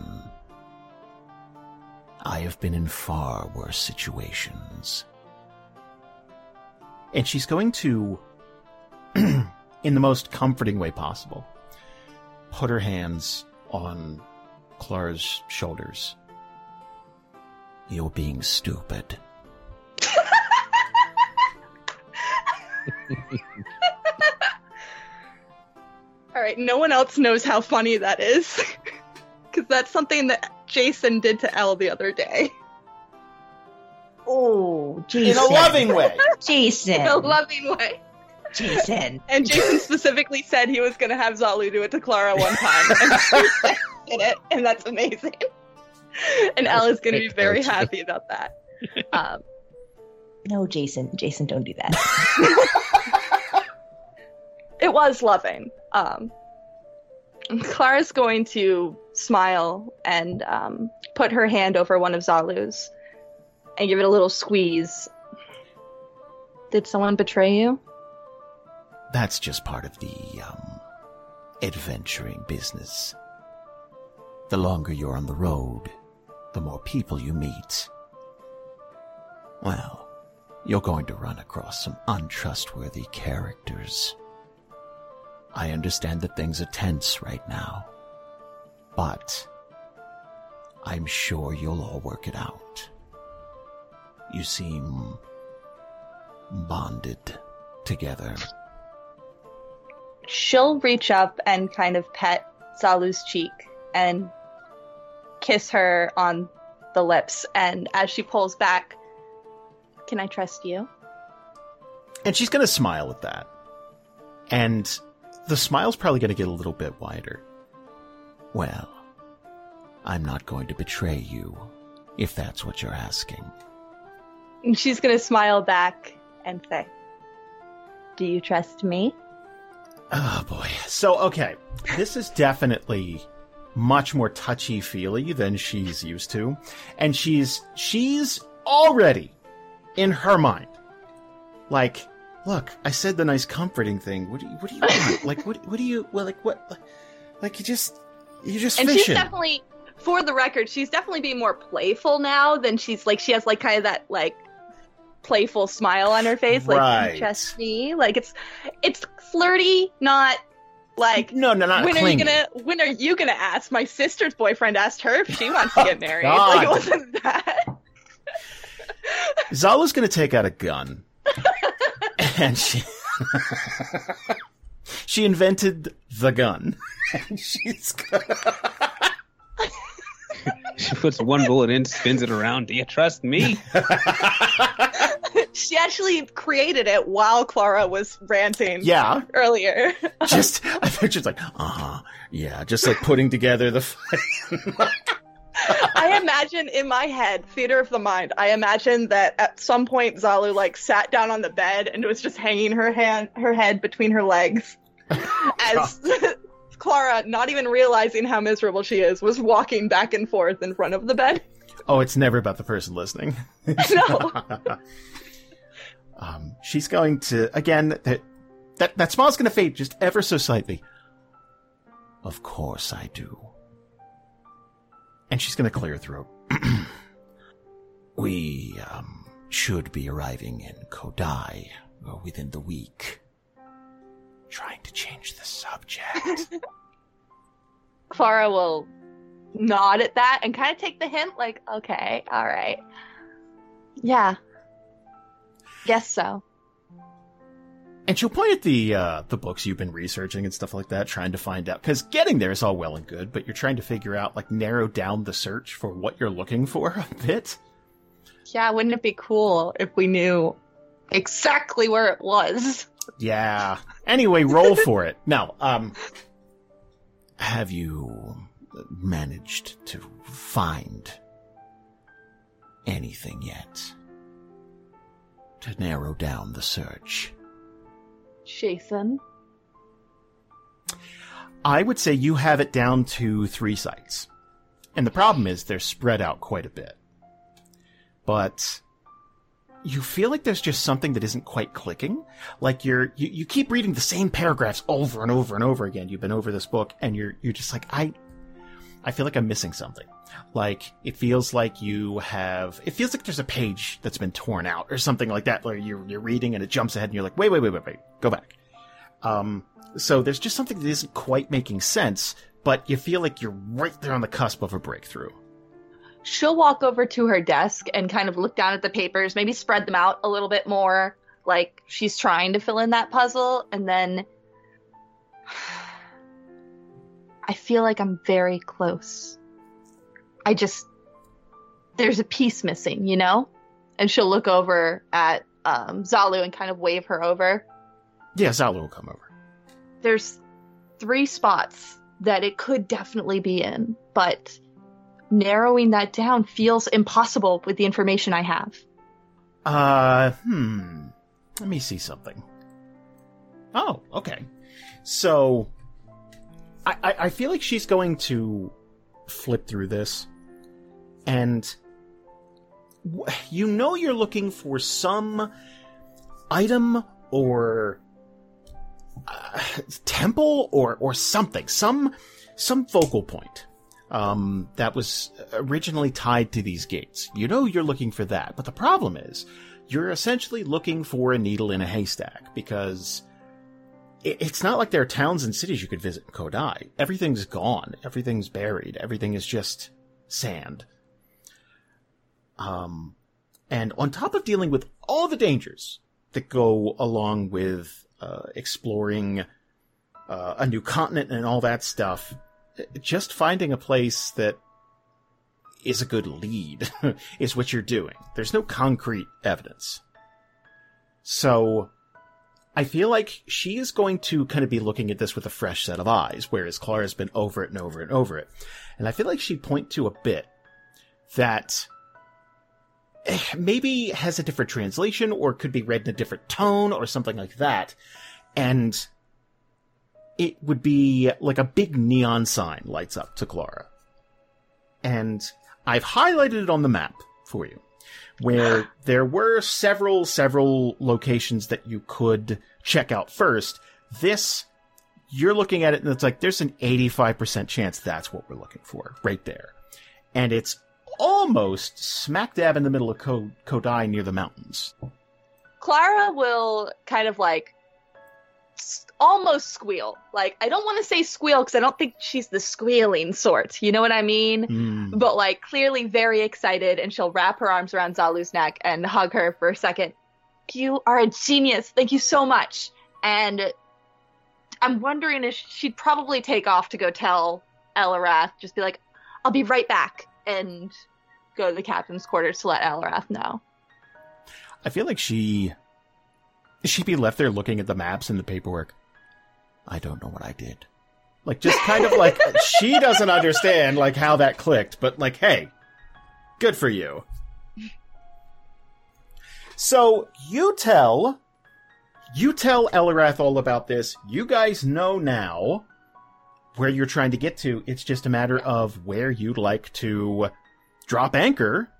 I have been in far worse situations. And she's going to, in the most comforting way possible, put her hands on Klara's shoulders. You're being stupid. All right, no one else knows how funny that is. Because that's something that Jason did to Elle the other day. Oh, Jason. In a loving way. Jason. In a loving way. Jason. And Jason specifically said he was going to have Zalu do it to Klara one time. And did it, and that's amazing. And Elle is going to be very happy about that. Um, No, Jason. Jason, don't do that. it was loving. Um, Klara's going to smile and um, put her hand over one of Zalu's and give it a little squeeze. Did someone betray you? That's just part of the, um, adventuring business. The longer you're on the road, the more people you meet. Well, you're going to run across some untrustworthy characters. I understand that things are tense right now, but I'm sure you'll all work it out. You seem bonded together. She'll reach up and kind of pet Zalu's cheek and kiss her on the lips. And as she pulls back, can I trust you? And she's going to smile at that. And the smile's probably going to get a little bit wider. Well, I'm not going to betray you, if that's what you're asking. And she's going to smile back and say, Do you trust me? Oh boy. So, okay. This is definitely much more touchy feely than she's used to. And she's, she's already in her mind. Like, look, I said the nice comforting thing. What do you, what do you want? like, what, what do you, well, like, what, like, you just, you're just and fishing. she's definitely for the record she's definitely being more playful now than she's like she has like kind of that like playful smile on her face like Right. trust me like it's it's flirty not like no, no, not when are you gonna when are you gonna ask my sister's boyfriend asked her if she wants to get married God. like it wasn't that Zalu's gonna take out a gun. and she, she invented the gun. and she's She puts one bullet in, spins it around. Do you trust me? she actually created it while klara was ranting yeah, earlier just, I picture it's like, uh-huh, yeah, just like putting together the fight. I imagine in my head, theater of the mind, I imagine that at some point Zalu like sat down on the bed and was just hanging her hand her head between her legs as Klara, not even realizing how miserable she is, was walking back and forth in front of the bed. Oh, it's never about the person listening. No. um, she's going to again. That that that smile's going to fade just ever so slightly. Of course I do. And she's going to clear her throat. we um, should be arriving in Co'dai uh, within the week. Trying to change the subject. Klara will nod at that and kind of take the hint, like, okay, all right. Yeah. Guess so. And she'll point at the uh, the books you've been researching and stuff like that, trying to find out. Because getting there is all well and good, but you're trying to figure out, like, narrow down the search for what you're looking for a bit. Yeah, wouldn't it be cool if we knew exactly where it was? Yeah. Anyway, roll for it. Now, um, have you managed to find anything yet to narrow down the search? Jason. I would say you have it down to three sites. And the problem is they're spread out quite a bit. But you feel like there's just something that isn't quite clicking. Like you're, you, you keep reading the same paragraphs over and over and over again. You've been over this book and you're, you're just like, I, I feel like I'm missing something. Like it feels like you have, it feels like there's a page that's been torn out or something like that where you're, you're reading and it jumps ahead and you're like, wait, wait, wait, wait, wait, go back. Um, so there's just something that isn't quite making sense, but you feel like you're right there on the cusp of a breakthrough. She'll walk over to her desk and kind of look down at the papers, maybe spread them out a little bit more, like she's trying to fill in that puzzle, and then I feel like I'm very close. I just there's a piece missing, you know? And she'll look over at um, Zalu and kind of wave her over. Yeah, Zalu will come over. there's three spots that it could definitely be in, but narrowing that down feels impossible with the information I have. Uh, hmm. Let me see something. Oh, okay. So, I, I, I feel like she's going to flip through this, and you know you're looking for some item or uh, temple or or something, some some focal point um, that was originally tied to these gates. You know you're looking for that, but the problem is you're essentially looking for a needle in a haystack because it, it's not like there are towns and cities you could visit in Co'dai. Everything's gone. Everything's buried. Everything is just sand. Um, and on top of dealing with all the dangers that go along with uh, exploring uh, a new continent and all that stuff, just finding a place that is a good lead is what you're doing. There's no concrete evidence. So I feel like she is going to kind of be looking at this with a fresh set of eyes, whereas Klara's been over it and over and over it. And I feel like she'd point to a bit that maybe has a different translation or could be read in a different tone or something like that. And it would be like a big neon sign lights up to Klara. And I've highlighted it on the map for you. where ah. there were several, several locations that you could check out first. This, you're looking at it and it's like, there's an 85% chance that's what we're looking for right there. And it's almost smack dab in the middle of Ko- Co'dai near the mountains. Klara will kind of like almost squeal. Like I don't want to say squeal because I don't think she's the squealing sort. You know what I mean? Hmm. But like clearly very excited, and she'll wrap her arms around Zalu's neck and hug her for a second. You are a genius. Thank you so much. And I'm wondering if she'd probably take off to go tell Eliwrath. Just be like, "I'll be right back," and go to the captain's quarters to let Eliwrath know. I feel like she she'd be left there looking at the maps and the paperwork. I don't know what I did. Like just kind of like she doesn't understand like how that clicked, but like hey, good for you. So you tell you tell Eliwrath all about this. You guys know now where you're trying to get to. It's just a matter of where you'd like to drop anchor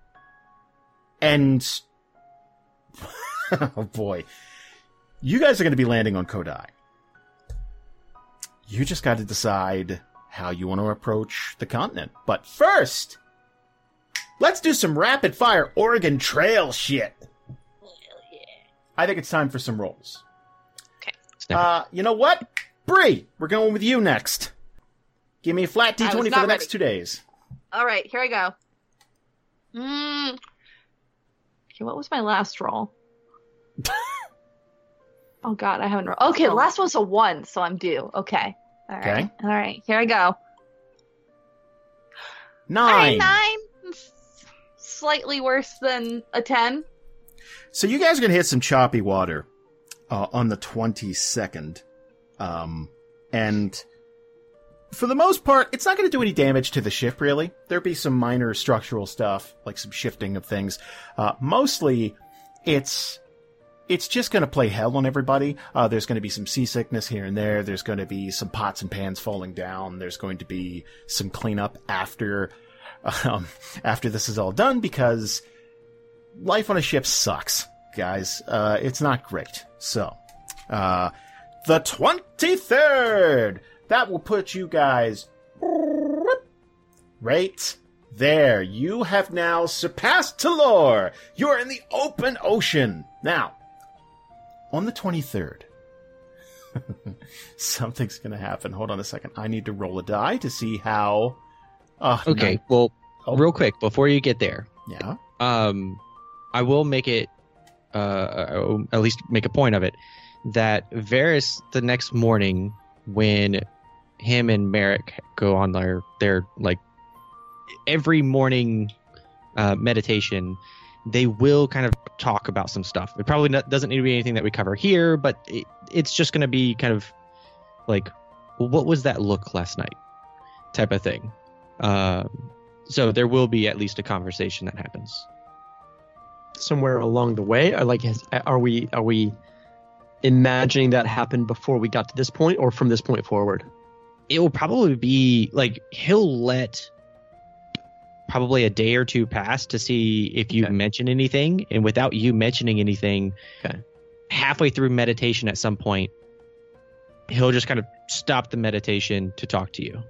and oh boy. You guys are going to be landing on Co'dai. You just got to decide how you want to approach the continent. But first, let's do some rapid fire Oregon Trail shit. I think it's time for some rolls. Okay. Uh, you know what? Bri, we're going with you next. Give me a flat D20 for the not next ready. two days. All right, here I go. Mm. Okay, what was my last roll? oh God, I haven't rolled. Okay, the last one's a one, so I'm due. Okay. All right. Okay. All right, here I go. Nine. nine. Slightly worse than a ten. So you guys are gonna hit some choppy water uh, on the twenty second, um, and for the most part, it's not gonna do any damage to the ship. Really, There'd be some minor structural stuff, like some shifting of things. Uh, mostly, it's it's just gonna play hell on everybody. Uh, there's gonna be some seasickness here and there. There's gonna be some pots and pans falling down. There's going to be some cleanup after um, after this is all done because life on a ship sucks, guys. Uh, it's not great. So, uh, the 23rd! That will put you guys right there. You have now surpassed Talor. You're in the open ocean. Now, on the 23rd, something's going to happen. Hold on a second. I need to roll a die to see how. Uh, Okay, no- well, Oh. real quick before you get there, yeah. um, I will make it, uh, uh, at least make a point of it, that Variis the next morning when him and Marrek go on their their like every morning uh, meditation, they will kind of talk about some stuff. It probably not, doesn't need to be anything that we cover here, but it, it's just going to be kind of like, what was that look last night, type of thing. Um, so there will be at least a conversation that happens. somewhere along the way? Or like, has, are we are we imagining that happened before we got to this point, or from this point forward? It will probably be like he'll let probably a day or two pass to see if you Okay. mention anything and without you mentioning anything Okay. halfway through meditation at some point he'll just kind of stop the meditation to talk to you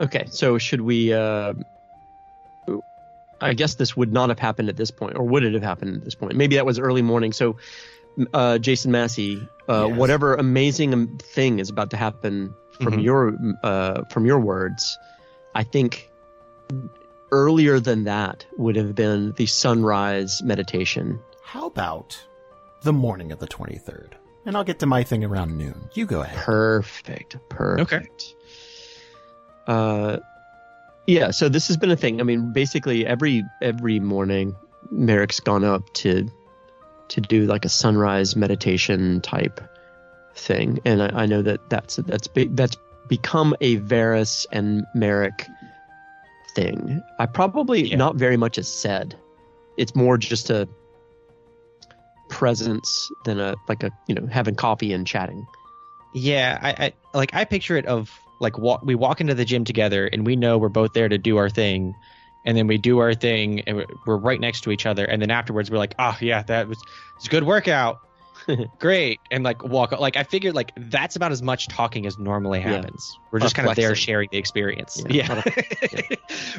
Okay, so should we? Uh, I guess this would not have happened at this point, or would it have happened at this point? Maybe that was early morning. So, uh, Jason Massey, uh, Yes. whatever amazing um, thing is about to happen from Mhm. your uh, from your words, I think earlier than that would have been the sunrise meditation. How about the morning of the 23rd? And I'll get to my thing around noon. You go ahead. Perfect. Perfect. Uh, yeah. So this has been a thing. I mean, basically every every morning, Marrek's gone up to to do like a sunrise meditation type thing, and I, I know that that's that's that's become a Variis and Marrek thing. I probably Yeah. not very much is said. It's more just a presence than a like a you know having coffee and chatting. yeah i, I like i picture it of like walk, we walk into the gym together and we know we're both there to do our thing and then we do our thing, and we're- right next to each other, and then afterwards we're like, oh yeah, that was it's a good workout, great, and like walk. Like I figured like that's about as much talking as normally Yeah. happens. We're just kind of there sharing the experience. Yeah.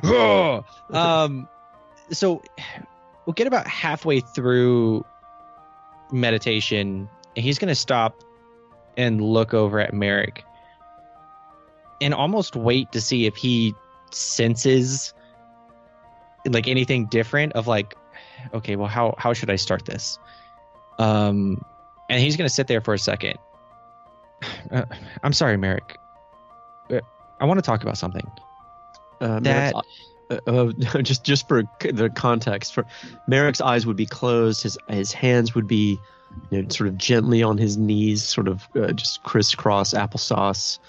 Yeah. um, so we'll get about halfway through meditation, and he's going to stop and look over at Marrek and almost wait to see if he senses like anything different of like okay well how how should i start this? Um and he's gonna sit there for a second. Uh, i'm sorry marrek. Uh, i want to talk about something. Uh, That- uh, uh, just just for the context, for Marrek's eyes would be closed, his his hands would be, you know, sort of gently on his knees, sort of uh, just crisscross applesauce,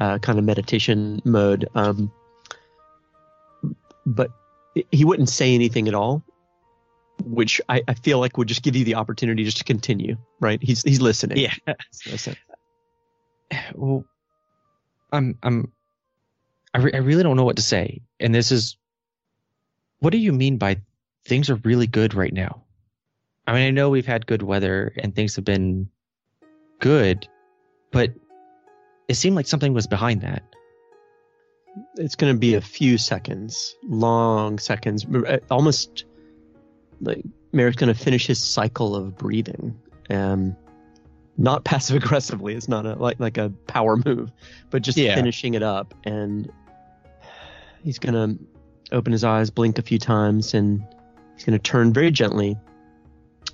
uh, kind of meditation mode. Um, but he wouldn't say anything at all, which I, I feel like would just give you the opportunity just to continue. Right? He's he's listening. yeah Listen. well i'm i'm I, re- I really don't know what to say and this is what do you mean by things are really good right now i mean i know we've had good weather and things have been good but it seemed like something was behind that it's going to be a few seconds, long seconds, uh, almost like Marrek's going to finish his cycle of breathing. Um, not passive aggressively. It's not a like like a power move, but just Yeah. finishing it up. And he's going to open his eyes, blink a few times, and he's going to turn very gently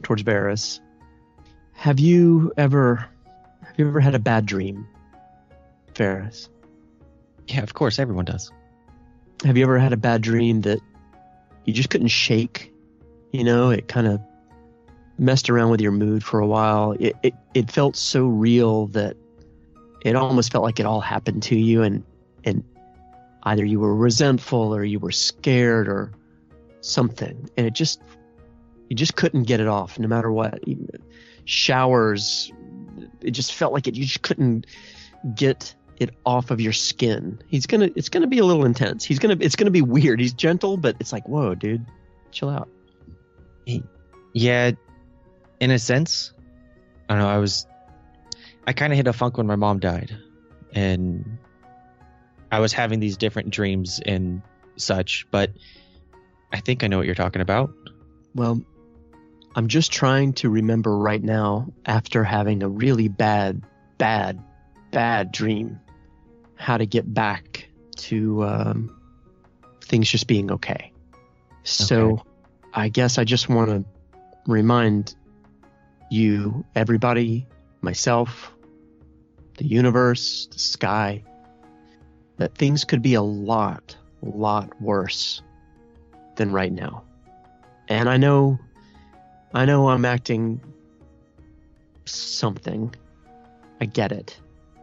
towards Variis. Have you ever have you ever had a bad dream, Variis? Yeah of course everyone does Have you ever had a bad dream that you just couldn't shake? You know, it kind of messed around with your mood for a while. It, it it felt so real that it almost felt like it all happened to you, and and either you were resentful or you were scared or something, and it just you just couldn't get it off, no matter what. Showers, it just felt like it. You just couldn't get it off of your skin. He's gonna it's gonna be a little intense. He's gonna it's gonna be weird. He's gentle, but it's like, whoa, dude, chill out. Yeah, in a sense. I don't know. I was, I kind of hit a funk when my mom died, and I was having these different dreams and such. But I think I know what you're talking about. Well, I'm just trying to remember right now after having a really bad, bad, bad dream, how to get back to um, things just being okay. So Okay. I guess I just want to remind you, everybody, myself, the universe, the sky, that things could be a lot, lot worse than right now. And I know, I know I'm acting something. I get it.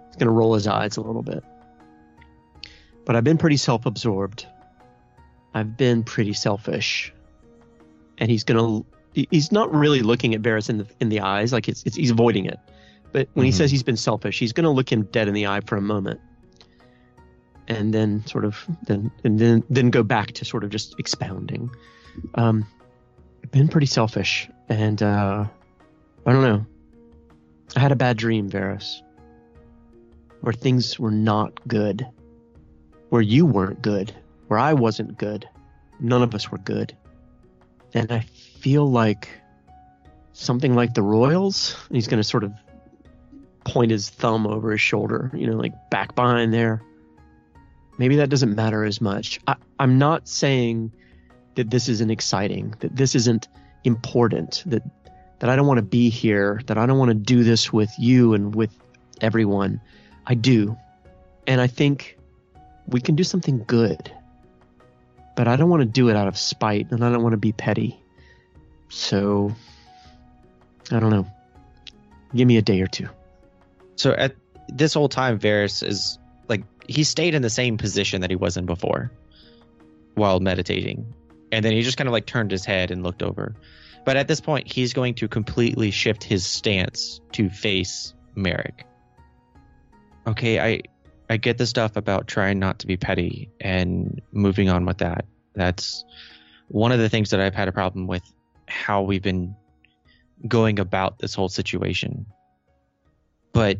He's going to roll his eyes a little bit. But I've been pretty self absorbed. I've been pretty selfish. And he's going to, he's not really looking at Variis in the, in the eyes, like it's, it's he's avoiding it. But when he Mhm. says he's been selfish, he's going to look him dead in the eye for a moment. And then sort of, then, and then, then go back to sort of just expounding. Um, I've been pretty selfish. And, uh, I don't know. I had a bad dream, Variis, where things were not good, where you weren't good, where I wasn't good. None of us were good. And I feel like something like the Royals, he's going to sort of point his thumb over his shoulder, you know, like back behind there. Maybe that doesn't matter as much. I, I'm not saying that this isn't exciting, that this isn't important, that that I don't want to be here, that I don't want to do this with you and with everyone. I do. And I think we can do something good. But I don't want to do it out of spite and I don't want to be petty. So I don't know. Give me a day or two. So at this whole time, Variis is like he stayed in the same position that he was in before, while meditating, and then he just kind of like turned his head and looked over. But at this point, he's going to completely shift his stance to face Marrek. Okay, I I get the stuff about trying not to be petty and moving on with that. That's one of the things that I've had a problem with how we've been going about this whole situation. But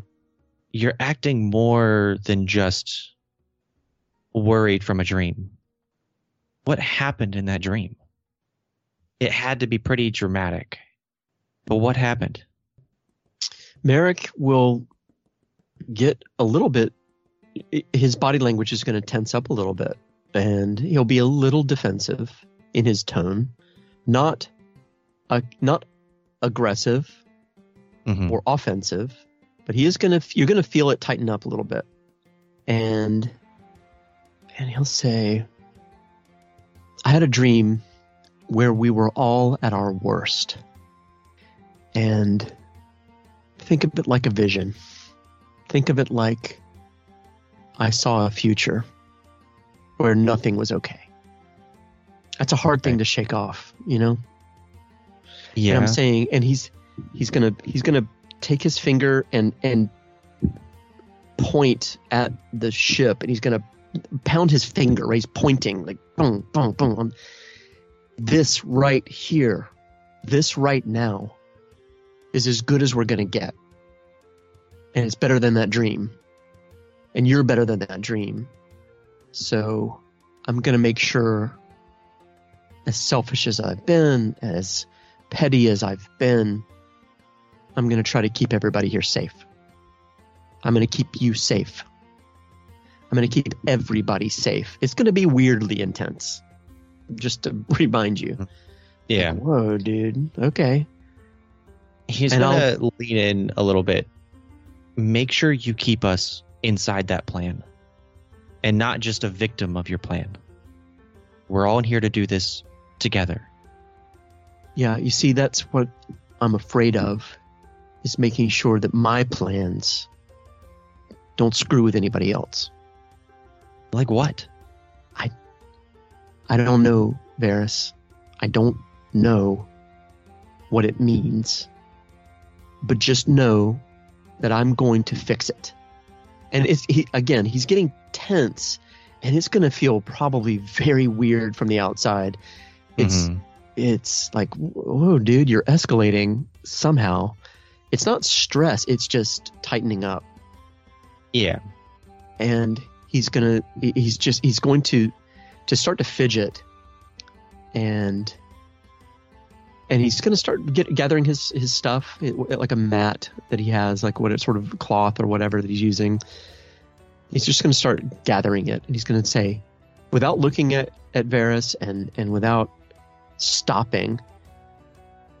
you're acting more than just worried from a dream. What happened in that dream? It had to be pretty dramatic. But what happened? Marrek will get a little bit his body language is going to tense up a little bit and he'll be a little defensive in his tone. Not uh, not aggressive mm-hmm. or offensive but he is going to you're going to feel it tighten up a little bit. And and he'll say i had a dream where we were all at our worst. And think of it like a vision. Think of it like I saw a future where nothing was okay. That's a hard thing to shake off, you know? Yeah. And I'm saying and he's he's gonna he's gonna take his finger and and point at the ship and he's gonna pound his finger, right? He's pointing like boom, boom, boom. This right here, this right now is as good as we're gonna get. And it's better than that dream and you're better than that dream. So I'm going to make sure, as selfish as I've been, as petty as I've been, I'm going to try to keep everybody here safe. I'm going to keep you safe. I'm going to keep everybody safe. It's going to be weirdly intense, just to remind you. Yeah. Whoa, dude. Okay. He's going to lean in a little bit. Make sure you keep us inside that plan and not just a victim of your plan. We're all in here to do this together. Yeah, you see, that's what I'm afraid of is making sure that my plans don't screw with anybody else. Like what? I I don't know, Variis. I don't know what it means. But just know that I'm going to fix it and it's he again he's getting tense and it's going to feel probably very weird from the outside. It's mm-hmm. it's like whoa dude you're escalating somehow. It's not stress it's just tightening up. Yeah. And he's gonna he's just he's going to to start to fidget. And and he's going to start get, gathering his his stuff like a mat that he has like what sort of cloth or whatever that he's using. He's just going to start gathering it and he's going to say without looking at at Variis and and without stopping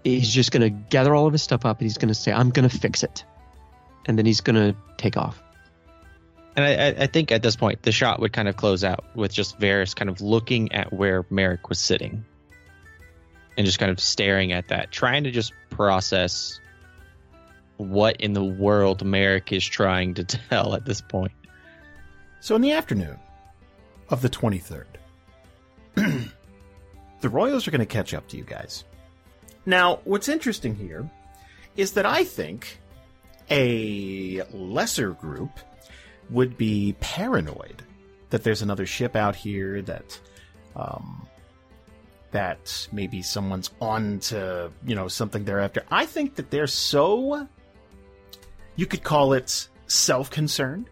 he's just going to gather all of his stuff up and he's going to say i'm going to fix it. And then he's going to take off. And I, I, think at this point the shot would kind of close out with just Variis kind of looking at where Marrek was sitting and just kind of staring at that, trying to just process what in the world Marrek is trying to tell at this point. So, in the afternoon of the 23rd, the Royals are going to catch up to you guys. Now, what's interesting here is that I think a lesser group would be paranoid that there's another ship out here that um, that maybe someone's on to, you know, something thereafter. I think that they're so, you could call it self concerned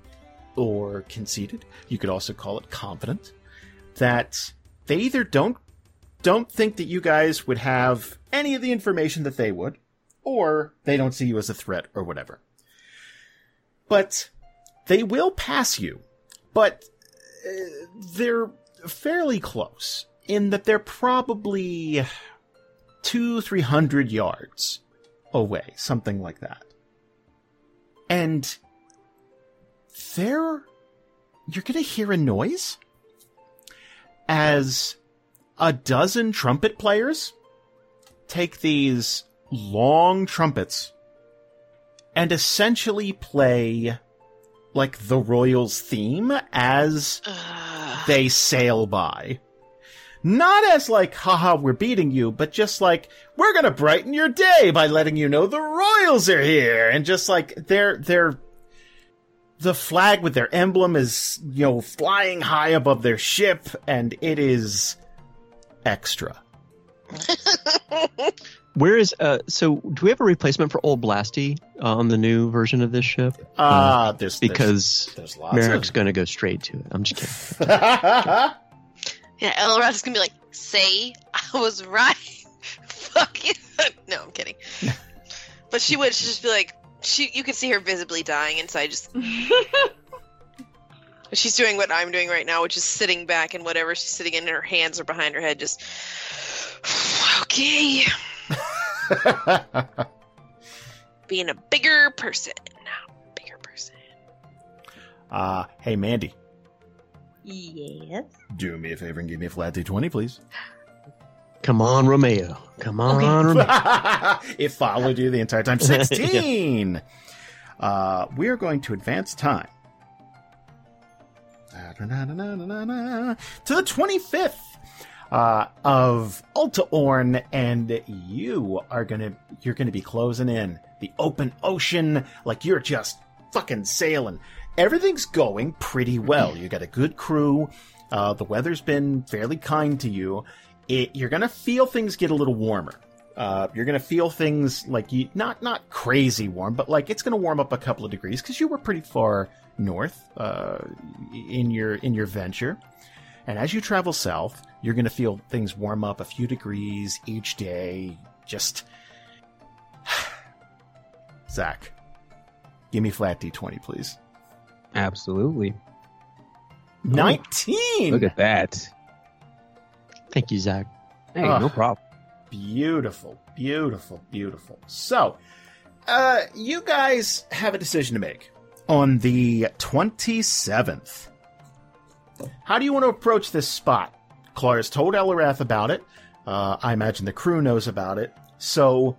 or conceited. You could also call it confident that they either don't don't think that you guys would have any of the information that they would, or they don't see you as a threat or whatever. But they will pass you, but uh, they're fairly close in that they're probably two, three hundred yards away, something like that. And there, you're gonna hear a noise as a dozen trumpet players take these long trumpets and essentially play like the Royals theme as they sail by. Not as like, haha, we're beating you, but just like, we're gonna brighten your day by letting you know the Royals are here. And just like, they're, they're, the flag with their emblem is, you know, flying high above their ship, and it is extra. Where is uh? So do we have a replacement for Old Blasty uh, on the new version of this ship? Ah, uh, there's because there's, there's Marrek's of... going to go straight to it. I'm just kidding. yeah, Elrod is to be like, "Say I was right." Fuck you. no, I'm kidding. but she would just be like, she. You could see her visibly dying inside. Just. she's doing what I'm doing right now, which is sitting back and whatever she's sitting in, her hands are behind her head, just. okay. Being a bigger person. Bigger person. Uh, hey, Mandy. Yes. Do me a favor and give me a flat d20, please. Come on, Romeo. Come on, okay. Romeo. it followed you the entire time. 16! yeah. uh, we are going to advance time to the 25th uh, of Alta Orn, and you are gonna you're gonna be closing in the open ocean like you're just fucking sailing. Everything's going pretty well. You got a good crew. Uh, the weather's been fairly kind to you. It, you're gonna feel things get a little warmer. Uh, you're gonna feel things like you not not crazy warm, but like it's gonna warm up a couple of degrees because you were pretty far north uh, in your in your venture. And as you travel south, you're to feel things warm up a few degrees each day. Just. Zach, give me flat d20, please. Absolutely. 19! Look at that. Thank you, Zach. Hey, oh, no problem. Beautiful, beautiful, beautiful. So, uh, you guys have a decision to make on the 27th. How do you want to approach this spot? Klara's told Eliwrath about it. Uh, I imagine the crew knows about it. So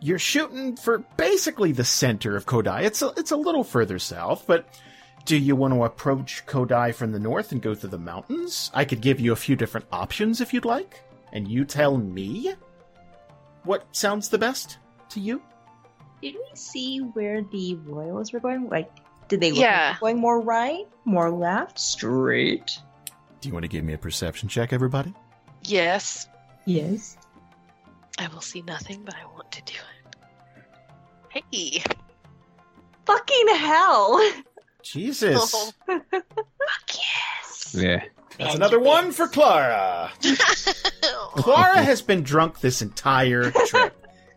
you're shooting for basically the center of Co'dai. It's a, it's a little further south, but do you want to approach Co'dai from the north and go through the mountains? I could give you a few different options if you'd like, and you tell me what sounds the best to you. Did we see where the royals were going? Like, did they look yeah. like going more right, more left, straight? Do you want to give me a perception check, everybody? Yes. Yes. I will see nothing, but I want to do it. Hey. Fucking hell. Jesus. Fuck yes. Yeah. That's another one for Klara. Klara has been drunk this entire trip.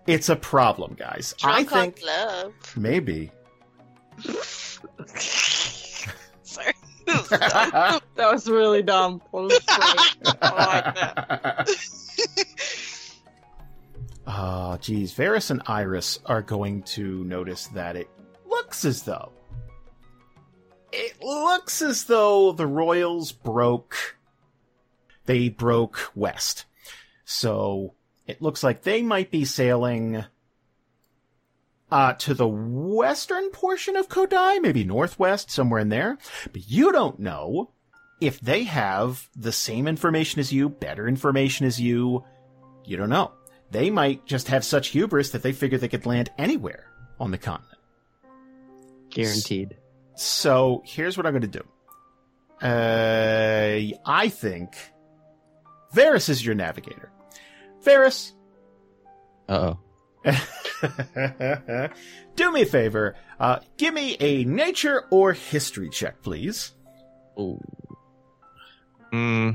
It's a problem, guys. Drunk I think love. maybe. Sorry. that was really dumb. Was I Oh, geez. Variis and Iris are going to notice that it looks as though. It looks as though the Royals broke. They broke west. So it looks like they might be sailing uh, to the western portion of Co'dai, maybe northwest, somewhere in there. But you don't know if they have the same information as you, better information as you. You don't know. They might just have such hubris that they figure they could land anywhere on the continent. Guaranteed. So here's what I'm going to do. Uh, I think Variis is your navigator. Variis. Uh oh. Do me a favor. Uh, give me a nature or history check, please. Ooh. Hmm.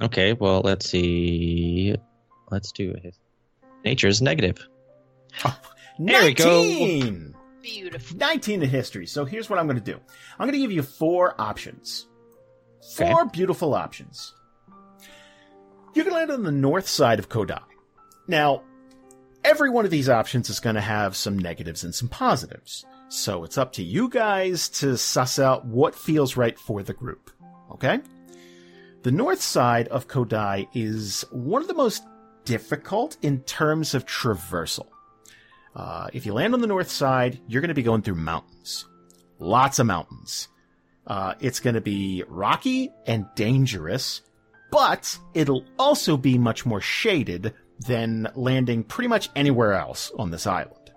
Okay. Well, let's see. Let's do it. Nature is negative. Oh, there 19! we go. Beautiful. 19 in history. So here's what I'm going to do. I'm going to give you four options. Four okay. beautiful options. You can land on the north side of Co'dai. Now, every one of these options is going to have some negatives and some positives. So it's up to you guys to suss out what feels right for the group. Okay? The north side of Co'dai is one of the most difficult in terms of traversal. Uh, if you land on the north side, you're going to be going through mountains. Lots of mountains. Uh, it's going to be rocky and dangerous, but it'll also be much more shaded than landing pretty much anywhere else on this island.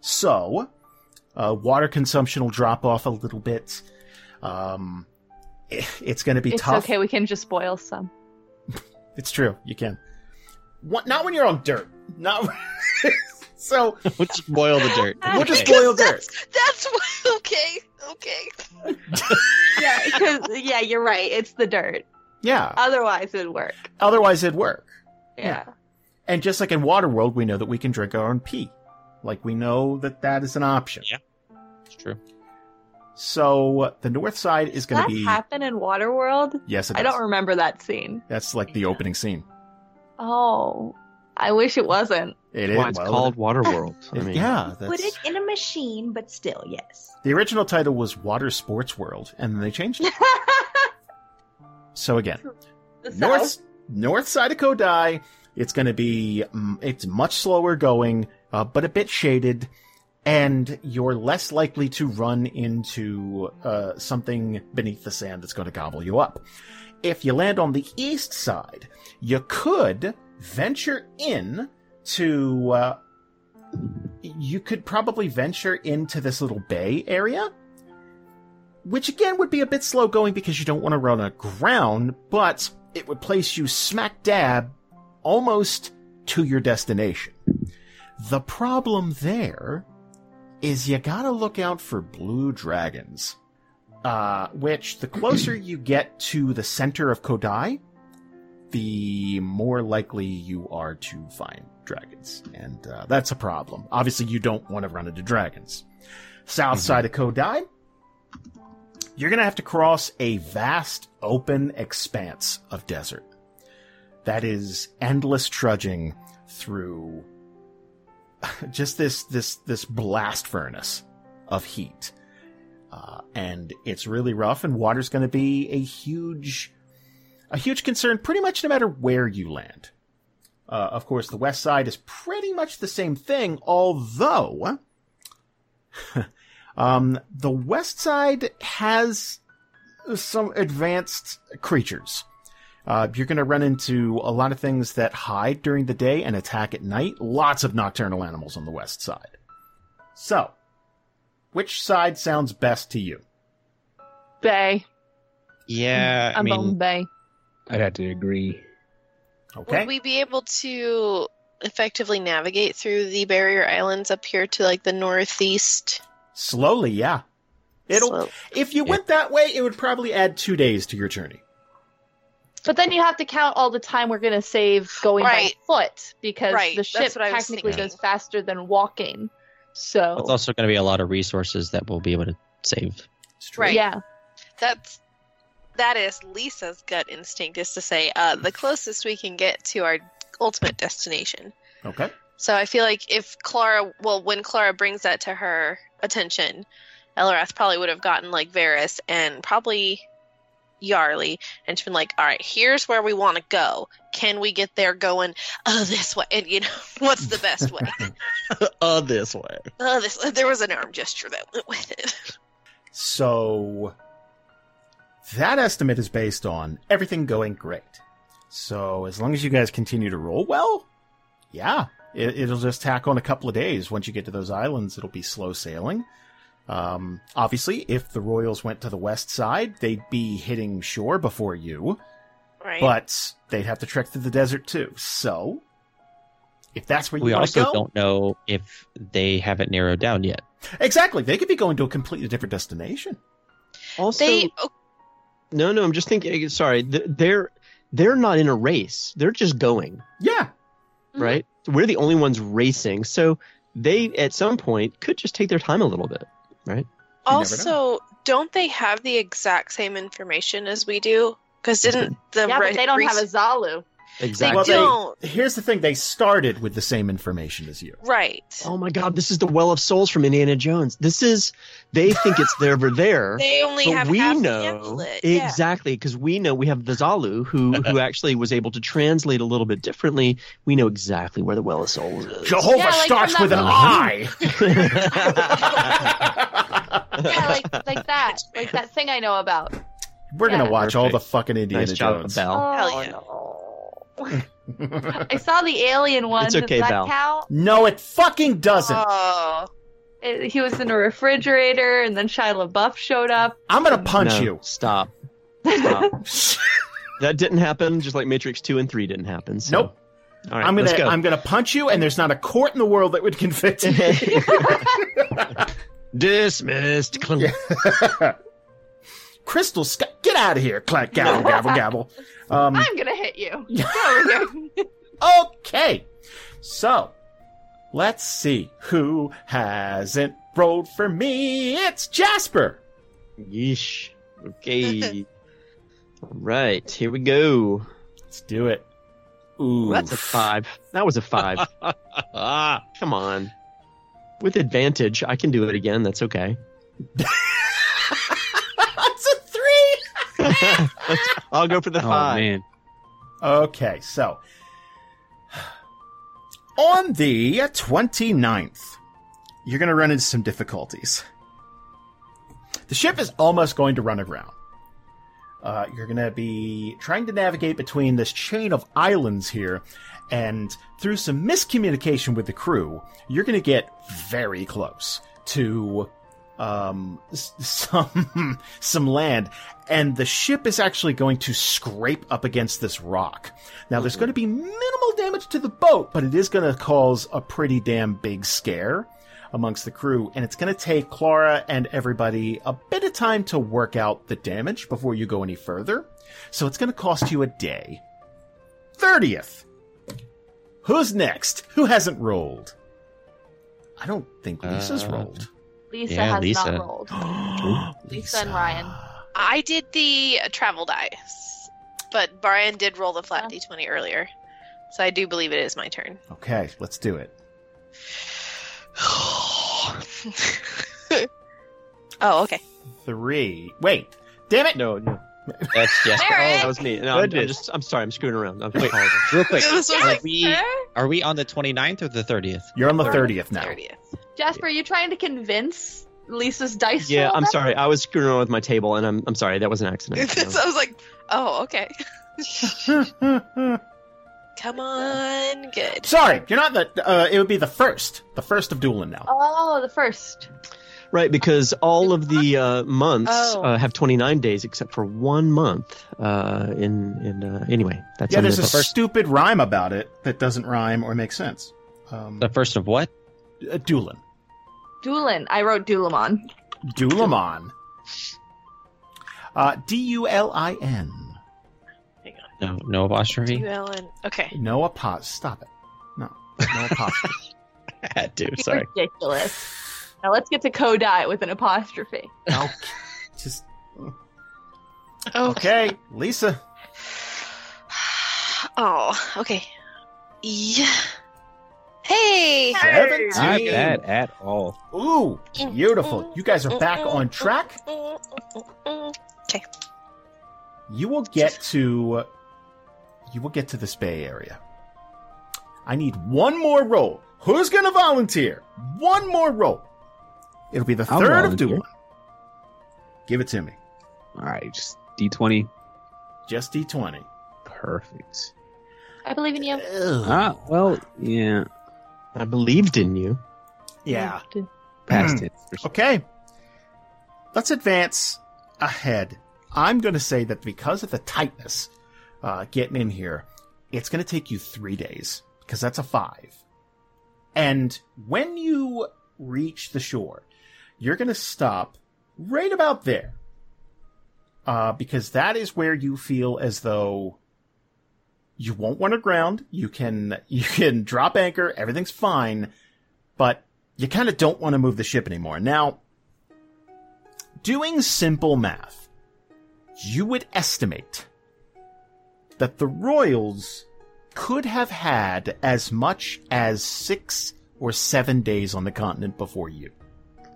So, uh, water consumption will drop off a little bit. Um, it's going to be it's tough. okay, we can just boil some. It's true. You can. What, not when you're on dirt. Not. so we'll just boil the dirt. We'll just boil dirt. That's, that's what, okay. Okay. yeah, because yeah, you're right. It's the dirt. Yeah. Otherwise, it'd work. Otherwise, it'd work. Yeah. And just like in Waterworld, we know that we can drink our own pee. Like we know that that is an option. Yeah, it's true. So the north side is going to be. happen in Waterworld? Yes, it I does. don't remember that scene. That's like the opening scene. Oh, I wish it wasn't. It That's why it's well, called Waterworld. I mean, yeah, Put it in a machine, but still, yes. the original title was Water Sports World, and then they changed it. so again, The north north side of Co'dai, it's going to be mm, it's much slower going, uh, but a bit shaded, and you're less likely to run into uh, something beneath the sand that's going to gobble you up. If you land on the east side, you could venture in to. Uh, you could probably venture into this little bay area, which again would be a bit slow going because you don't want to run aground, but it would place you smack dab almost to your destination. The problem there is you gotta look out for blue dragons. Uh, which the closer you get to the center of Co'dai, the more likely you are to find dragons. And uh, that's a problem. Obviously, you don't want to run into dragons. South side of Co'dai, you're going to have to cross a vast open expanse of desert. That is endless trudging through just this this this blast furnace of heat. Uh, and it's really rough and water's going to be a huge a huge concern pretty much no matter where you land. Uh, of course, the west side is pretty much the same thing, although um, the west side has some advanced creatures. Uh, you're going to run into a lot of things that hide during the day and attack at night. Lots of nocturnal animals on the west side. So, which side sounds best to you? Bay. Yeah, I I'm on mean, Bay. I'd have to agree. Okay. Would we be able to effectively navigate through the barrier islands up here to like the northeast? Slowly, yeah. It'll. Slope? If you went that way, it would probably add two days to your journey. But then you have to count all the time we're going to save going Right. by foot because Right, the ship that's what I was technically goes faster than walking. So it's also going to be a lot of resources that we'll be able to save. Right. yeah, That's that is Lisa's gut instinct is to say uh, the closest we can get to our ultimate destination. Okay. So I feel like if Klara, well, when Klara brings that to her attention, Eliwrath probably would have gotten like Variis and probably Yarly, and she's been like, "All right, here's where we want to go. Can we get there going? Oh, this way. And you know, what's the best way? uh, this way. oh, this. There was an arm gesture that went with it. So that estimate is based on everything going great. So as long as you guys continue to roll well, yeah, it, it'll just tack on a couple of days. Once you get to those islands, it'll be slow sailing. Um, obviously, if the Royals went to the west side, they'd be hitting shore before you, Right. but they'd have to trek through the desert too. So, if that's where you We want to also go, don't know if they haven't narrowed down yet. exactly, they could be going to a completely different destination. Also, they. No, no, I'm just thinking. Sorry, they're they're not in a race. They're just going, Yeah, Mhm. right? We're the only ones racing, so they at some point could just take their time a little bit, right? never also, don't they have the exact same information as we do? Because didn't the yeah, re- but they don't have a rec- Zalu. Exactly. Well, they- don't. Here's the thing: they started with the same information as you. right? Oh my God, this is the Well of Souls from Indiana Jones. This is they think it's there over there. They only but have we half know amulet. Yeah. exactly because we know we have the Zalu who who actually was able to translate a little bit differently. We know exactly where the Well of Souls is. Jehovah Yeah, like starts from with an that I. Yeah, like like that, like that thing I know about. We're gonna Yeah. watch all the fucking Indiana nice job, Jones. Val. Oh, Hell yeah. no. I saw the alien one. It's okay, Does that Val. count? no, it fucking doesn't. Oh, It- he was in a refrigerator, and then Shia LaBeouf showed up. I'm gonna punch No, you. Stop. Stop. that didn't happen. Just like Matrix two and three didn't happen. So. Nope. All right, I'm gonna go. I'm gonna punch you, and there's not a court in the world that would convict me. Dismissed. Clunk. Crystal, Sky, get out of here! Clack, gavel, gavel, gavel. Um, I'm gonna hit you. Get over here. okay, so let's see who hasn't rolled for me. It's Jasper. Yeesh. Okay. All right, here we go. Let's do it. Ooh, That's a five. That was a five. Ah, Come on. With advantage, I can do it again. That's okay. That's a three. I'll go for the Oh five. man. Okay, so on the 29th, you're going to run into some difficulties. The ship is almost going to run aground. Uh, you're going to be trying to navigate between this chain of islands here, and through some miscommunication with the crew, you're going to get very close to um, some some land, and the ship is actually going to scrape up against this rock. Now, there's going to be minimal damage to the boat, but it is going to cause a pretty damn big scare amongst the crew, and it's going to take Klara and everybody a bit of time to work out the damage before you go any further. So it's going to cost you a day. 30th. Who's next? Who hasn't rolled? I don't think Lisa's Uh, rolled. Lisa Yeah, has Lisa. not rolled. Lisa and Ryan. I did the uh, travel dice, but Brian did roll the flat d20 earlier. So I do believe it is my turn. Okay, let's do it. oh, okay. Three. Wait. Damn it! No, no. That's Jasper. Oh, that was me. No, I'm, I'm just. I'm sorry. I'm screwing around. I'm Wait. Real quick, This are we are we on the 29th or the 30th? You're on the Third- 30th now. 30th. Jasper, are you trying to convince Lisa's dice Yeah, I'm sorry. I was screwing around with my table, and I'm. I'm sorry. That was an accident. so I was like, oh, okay. Come on. Good. Sorry, you're not the. Uh, it would be the first. The first of dueling now. Oh, the first. Right, because all of the uh, months Oh. uh, have 29 days except for one month. Uh, in in uh, anyway, that's Yeah, there's the a first. stupid rhyme about it that doesn't rhyme or make sense. Um, The first of what? uh, Dulin. Dulin. I wrote Doolamon. Doolamon. Uh, D U L I N. Hang on. No, no apostrophe. ULN. Okay. No apos. Stop it. No. No apostrophe. I had to. Sorry. Ridiculous. Now let's get to Co'dai with an apostrophe. okay. Just Okay. okay, Lisa. Oh, okay. Yeah. Hey. Seventeen. Not bad at all. Ooh, beautiful. You guys are back on track. Okay. You will get to you will get to this Bay Area. I need one more roll. Who's going to volunteer? One more roll. It'll be the I'll third of volunteer. Dulin. Give it to me. All right, just D20. Just D20. Perfect. I believe in you. Ah, well, yeah. I believed in you. Yeah. Past Hmm. it. Okay. Let's advance ahead. I'm going to say that because of the tightness uh, getting in here, it's going to take you three days because that's a five. And when you reach the shore, you're going to stop right about there. Uh, because that is where you feel as though you won't run aground. You can, you can drop anchor. Everything's fine, but you kind of don't want to move the ship anymore. Now, doing simple math, you would estimate that the Royals could have had as much as six or seven days on the continent before you.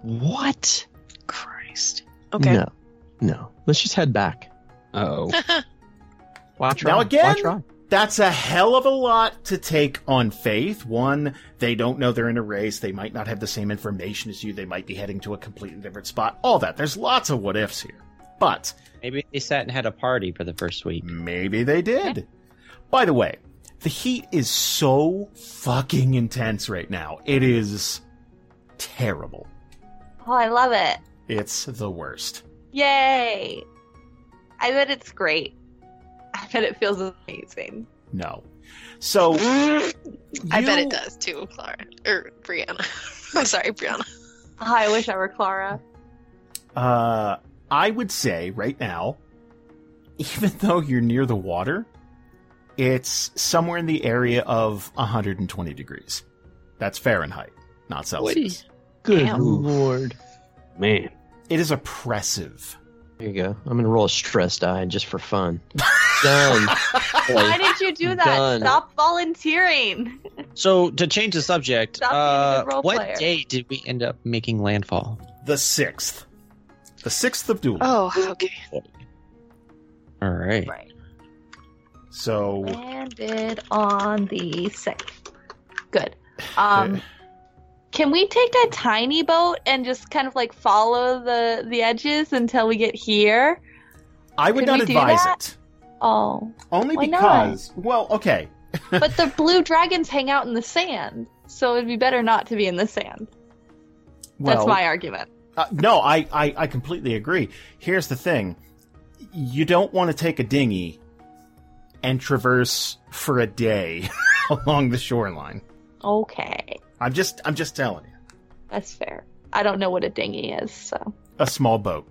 What? Christ. Okay. No, no. Let's just head back. Oh. Why try? Now again, Why try? That's a hell of a lot to take on faith. One, they don't know they're in a race. They might not have the same information as you. They might be heading to a completely different spot. All that. There's lots of what ifs here. But Maybe they sat and had a party for the first week. maybe they did. By the way, the heat is so fucking intense right now. It is terrible. Oh, I love it. It's the worst. Yay. I bet it's great. I bet it feels amazing. No. So I bet it does too, Klara or Brianna. I'm sorry, Brianna. Oh, I wish I were Klara. Uh, I would say right now, even though you're near the water, it's somewhere in the area of 120 degrees. That's Fahrenheit, not Celsius. Good Damn. lord. Man. It is oppressive. There you go. I'm gonna roll a stress die just for fun. Done. Why did you do that? Done. Stop volunteering. So to change the subject, Stop being a uh, good role what player. day did we end up making landfall? The sixth. The sixth of Duel. Oh, okay. All right. Right. So Landed on the sixth. Good. Um, can we take a tiny boat and just kind of like follow the the edges until we get here? I would could not advise it. Oh, Only Why not? because, well, okay. but the blue dragons hang out in the sand, so it'd be better not to be in the sand. Well, That's my argument. Uh, no, I, I, I completely agree. Here's the thing. You don't want to take a dinghy and traverse for a day along the shoreline. Okay, I'm just I'm just telling you. that's fair. I don't know what a dinghy is, so A small boat.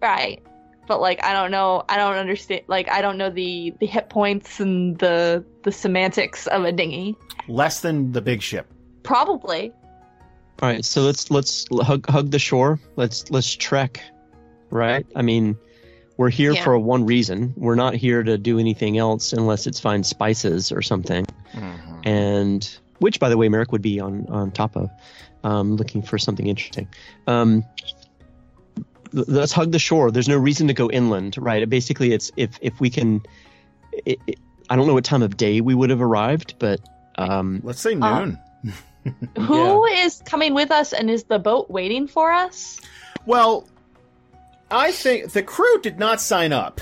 right. But like, I don't know. I don't understand. Like, I don't know the the hit points and the the semantics of a dinghy. Less than the big ship. Probably. All right, so let's let's hug hug the shore. Let's let's trek, right? I mean, we're here Yeah. for one reason. We're not here to do anything else unless it's find spices or something. Mm-hmm. And which, by the way, Marrek would be on on top of, um, looking for something interesting. Um, let's hug the shore. There's no reason to go inland, right? Basically, it's if if we can. It, it, I don't know what time of day we would have arrived, but um, Let's say Uh, noon. Who is coming with us, and is the boat waiting for us? Well, I think the crew did not sign up.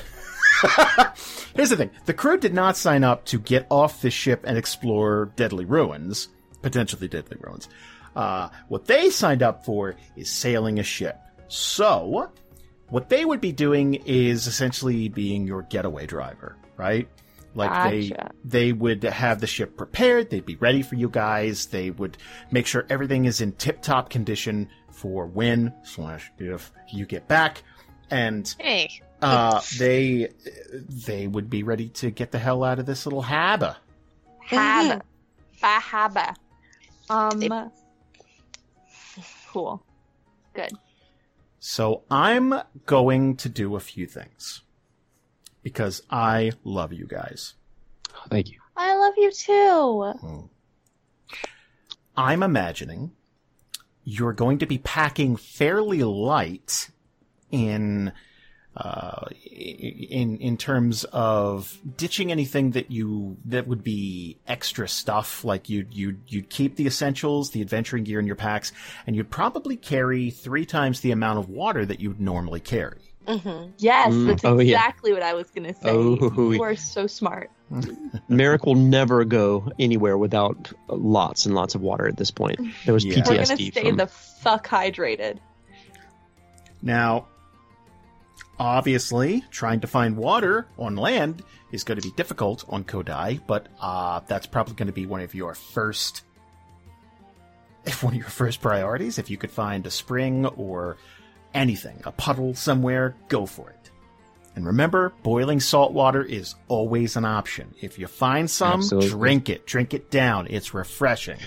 Here's the thing the crew did not sign up to get off the ship and explore deadly ruins, potentially deadly ruins. Uh, what they signed up for is sailing a ship. So, what they would be doing is essentially being your getaway driver, right? Like they they would have the ship prepared, they'd be ready for you guys, they would make sure everything is in tip top condition for when slash if you get back. And Hey, uh, they they would be ready to get the hell out of this little harbor. Haba. Bahaba. Um. Cool. Good. So I'm going to do a few things because I love you guys. Thank you. I love you too. Hmm. I'm imagining you're going to be packing fairly light in uh, in in terms of ditching anything that you that would be extra stuff like you'd you'd you'd keep the essentials the adventuring gear in your packs and you'd probably carry three times the amount of water that you'd normally carry mm-hmm. Yes, Mm, that's oh, yeah. exactly what I was gonna say. Oh, you are so smart. Marrek will never go anywhere without lots and lots of water at this point. There was Yeah. We're gonna stay from the fuck hydrated. Now, obviously, trying to find water on land is going to be difficult on Co'dai, but uh, that's probably going to be one of your first, if one of your first priorities. If you could find a spring or anything, a puddle somewhere, go for it. And remember, boiling salt water is always an option. If you find some, Absolutely. drink it. Drink it down. It's refreshing.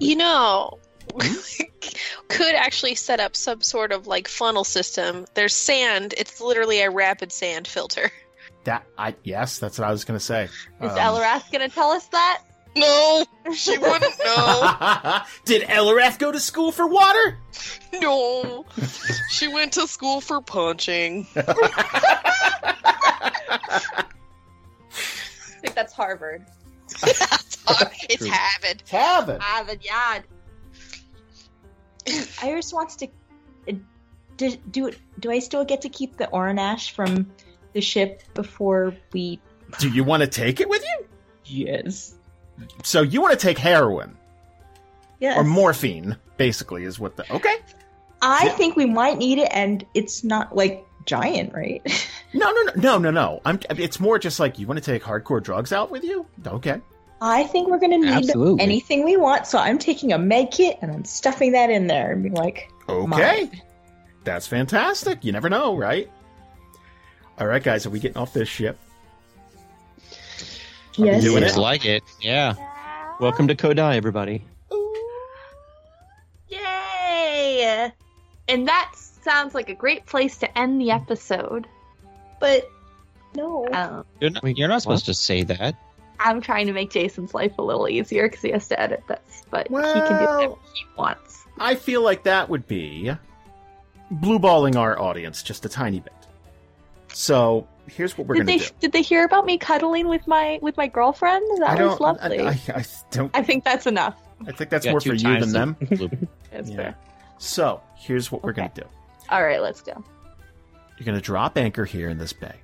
You know, could actually set up some sort of like funnel system. There's sand. It's literally a rapid sand filter. That I yes, that's what I was going to say. Is Um, Eliwrath gonna tell us that? No, she wouldn't know. Did Eliwrath go to school for water? no, she went to school for punching. I think that's Harvard. it's True. Harvard. Tavin. Harvard Yard. Iris wants to. uh, Do, do do I still get to keep the Ornash from the ship before we? Do you want to take it with you? Yes. So you want to take heroin Yes. or morphine, basically, is what the okay. I Yeah. think we might need it, and it's not like giant, right? No, no, no, no, no, no. I'm. It's more just like you want to take hardcore drugs out with you. Okay. I think we're gonna need Absolutely. anything we want, so I'm taking a med kit and I'm stuffing that in there and being like, Okay. Mine. That's fantastic. You never know, right? All right, guys, are we getting off this ship? yes. doing Looks it? like it. Yeah. Welcome to Co'dai, everybody. Yay! And that sounds like a great place to end the episode. But no. Um, You're not, you're not supposed to say that. I'm trying to make Jason's life a little easier because he has to edit this, but he can do Well- whatever he wants. I feel like that would be blue balling our audience just a tiny bit. So here's what we're Did going they to do. did they hear about me cuddling with my with my girlfriend? That I was don't. lovely. I, I, I, I don't. think that's enough. I think that's more for you than them. That's Yeah. fair. So here's what we're going to do. All right, let's go. You're going to drop anchor here in this bay,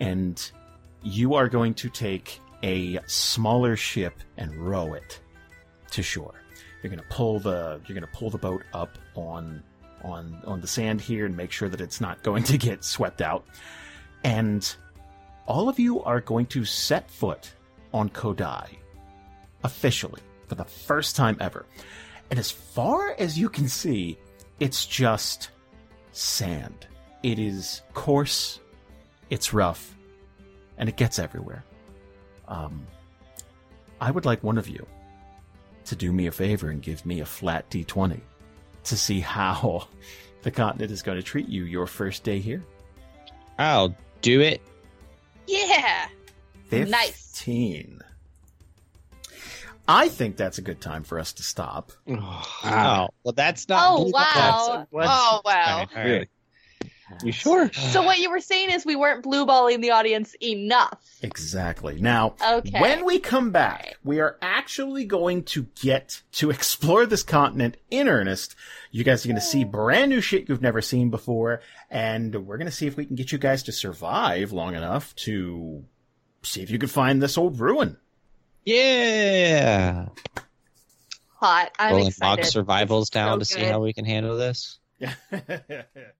and you are going to take a smaller ship and row it to shore. You're to pull the you're to pull the boat up on on on the sand here and make sure that it's not going to get swept out. And all of you are going to set foot on Co'dai officially for the first time ever. And as far as you can see, it's just sand. It is coarse, it's rough, and it gets everywhere. Um, I would like one of you to do me a favor and give me a flat d20 to see how the continent is going to treat you your first day here. I'll do it. Yeah. Nice. 15. I think that's a good time for us to stop. Oh, well, that's not. Oh, wow. Oh wow. All right. You sure? So what you were saying is we weren't blue balling the audience enough. Exactly. Now, Okay. when we come back, we are actually going to get to explore this continent in earnest. You guys are going to see brand new shit you've never seen before, and we're going to see if we can get you guys to survive long enough to see if you can find this old ruin. Yeah. Hot. I'm Rolling excited. mock survivals down so to see how we can handle this.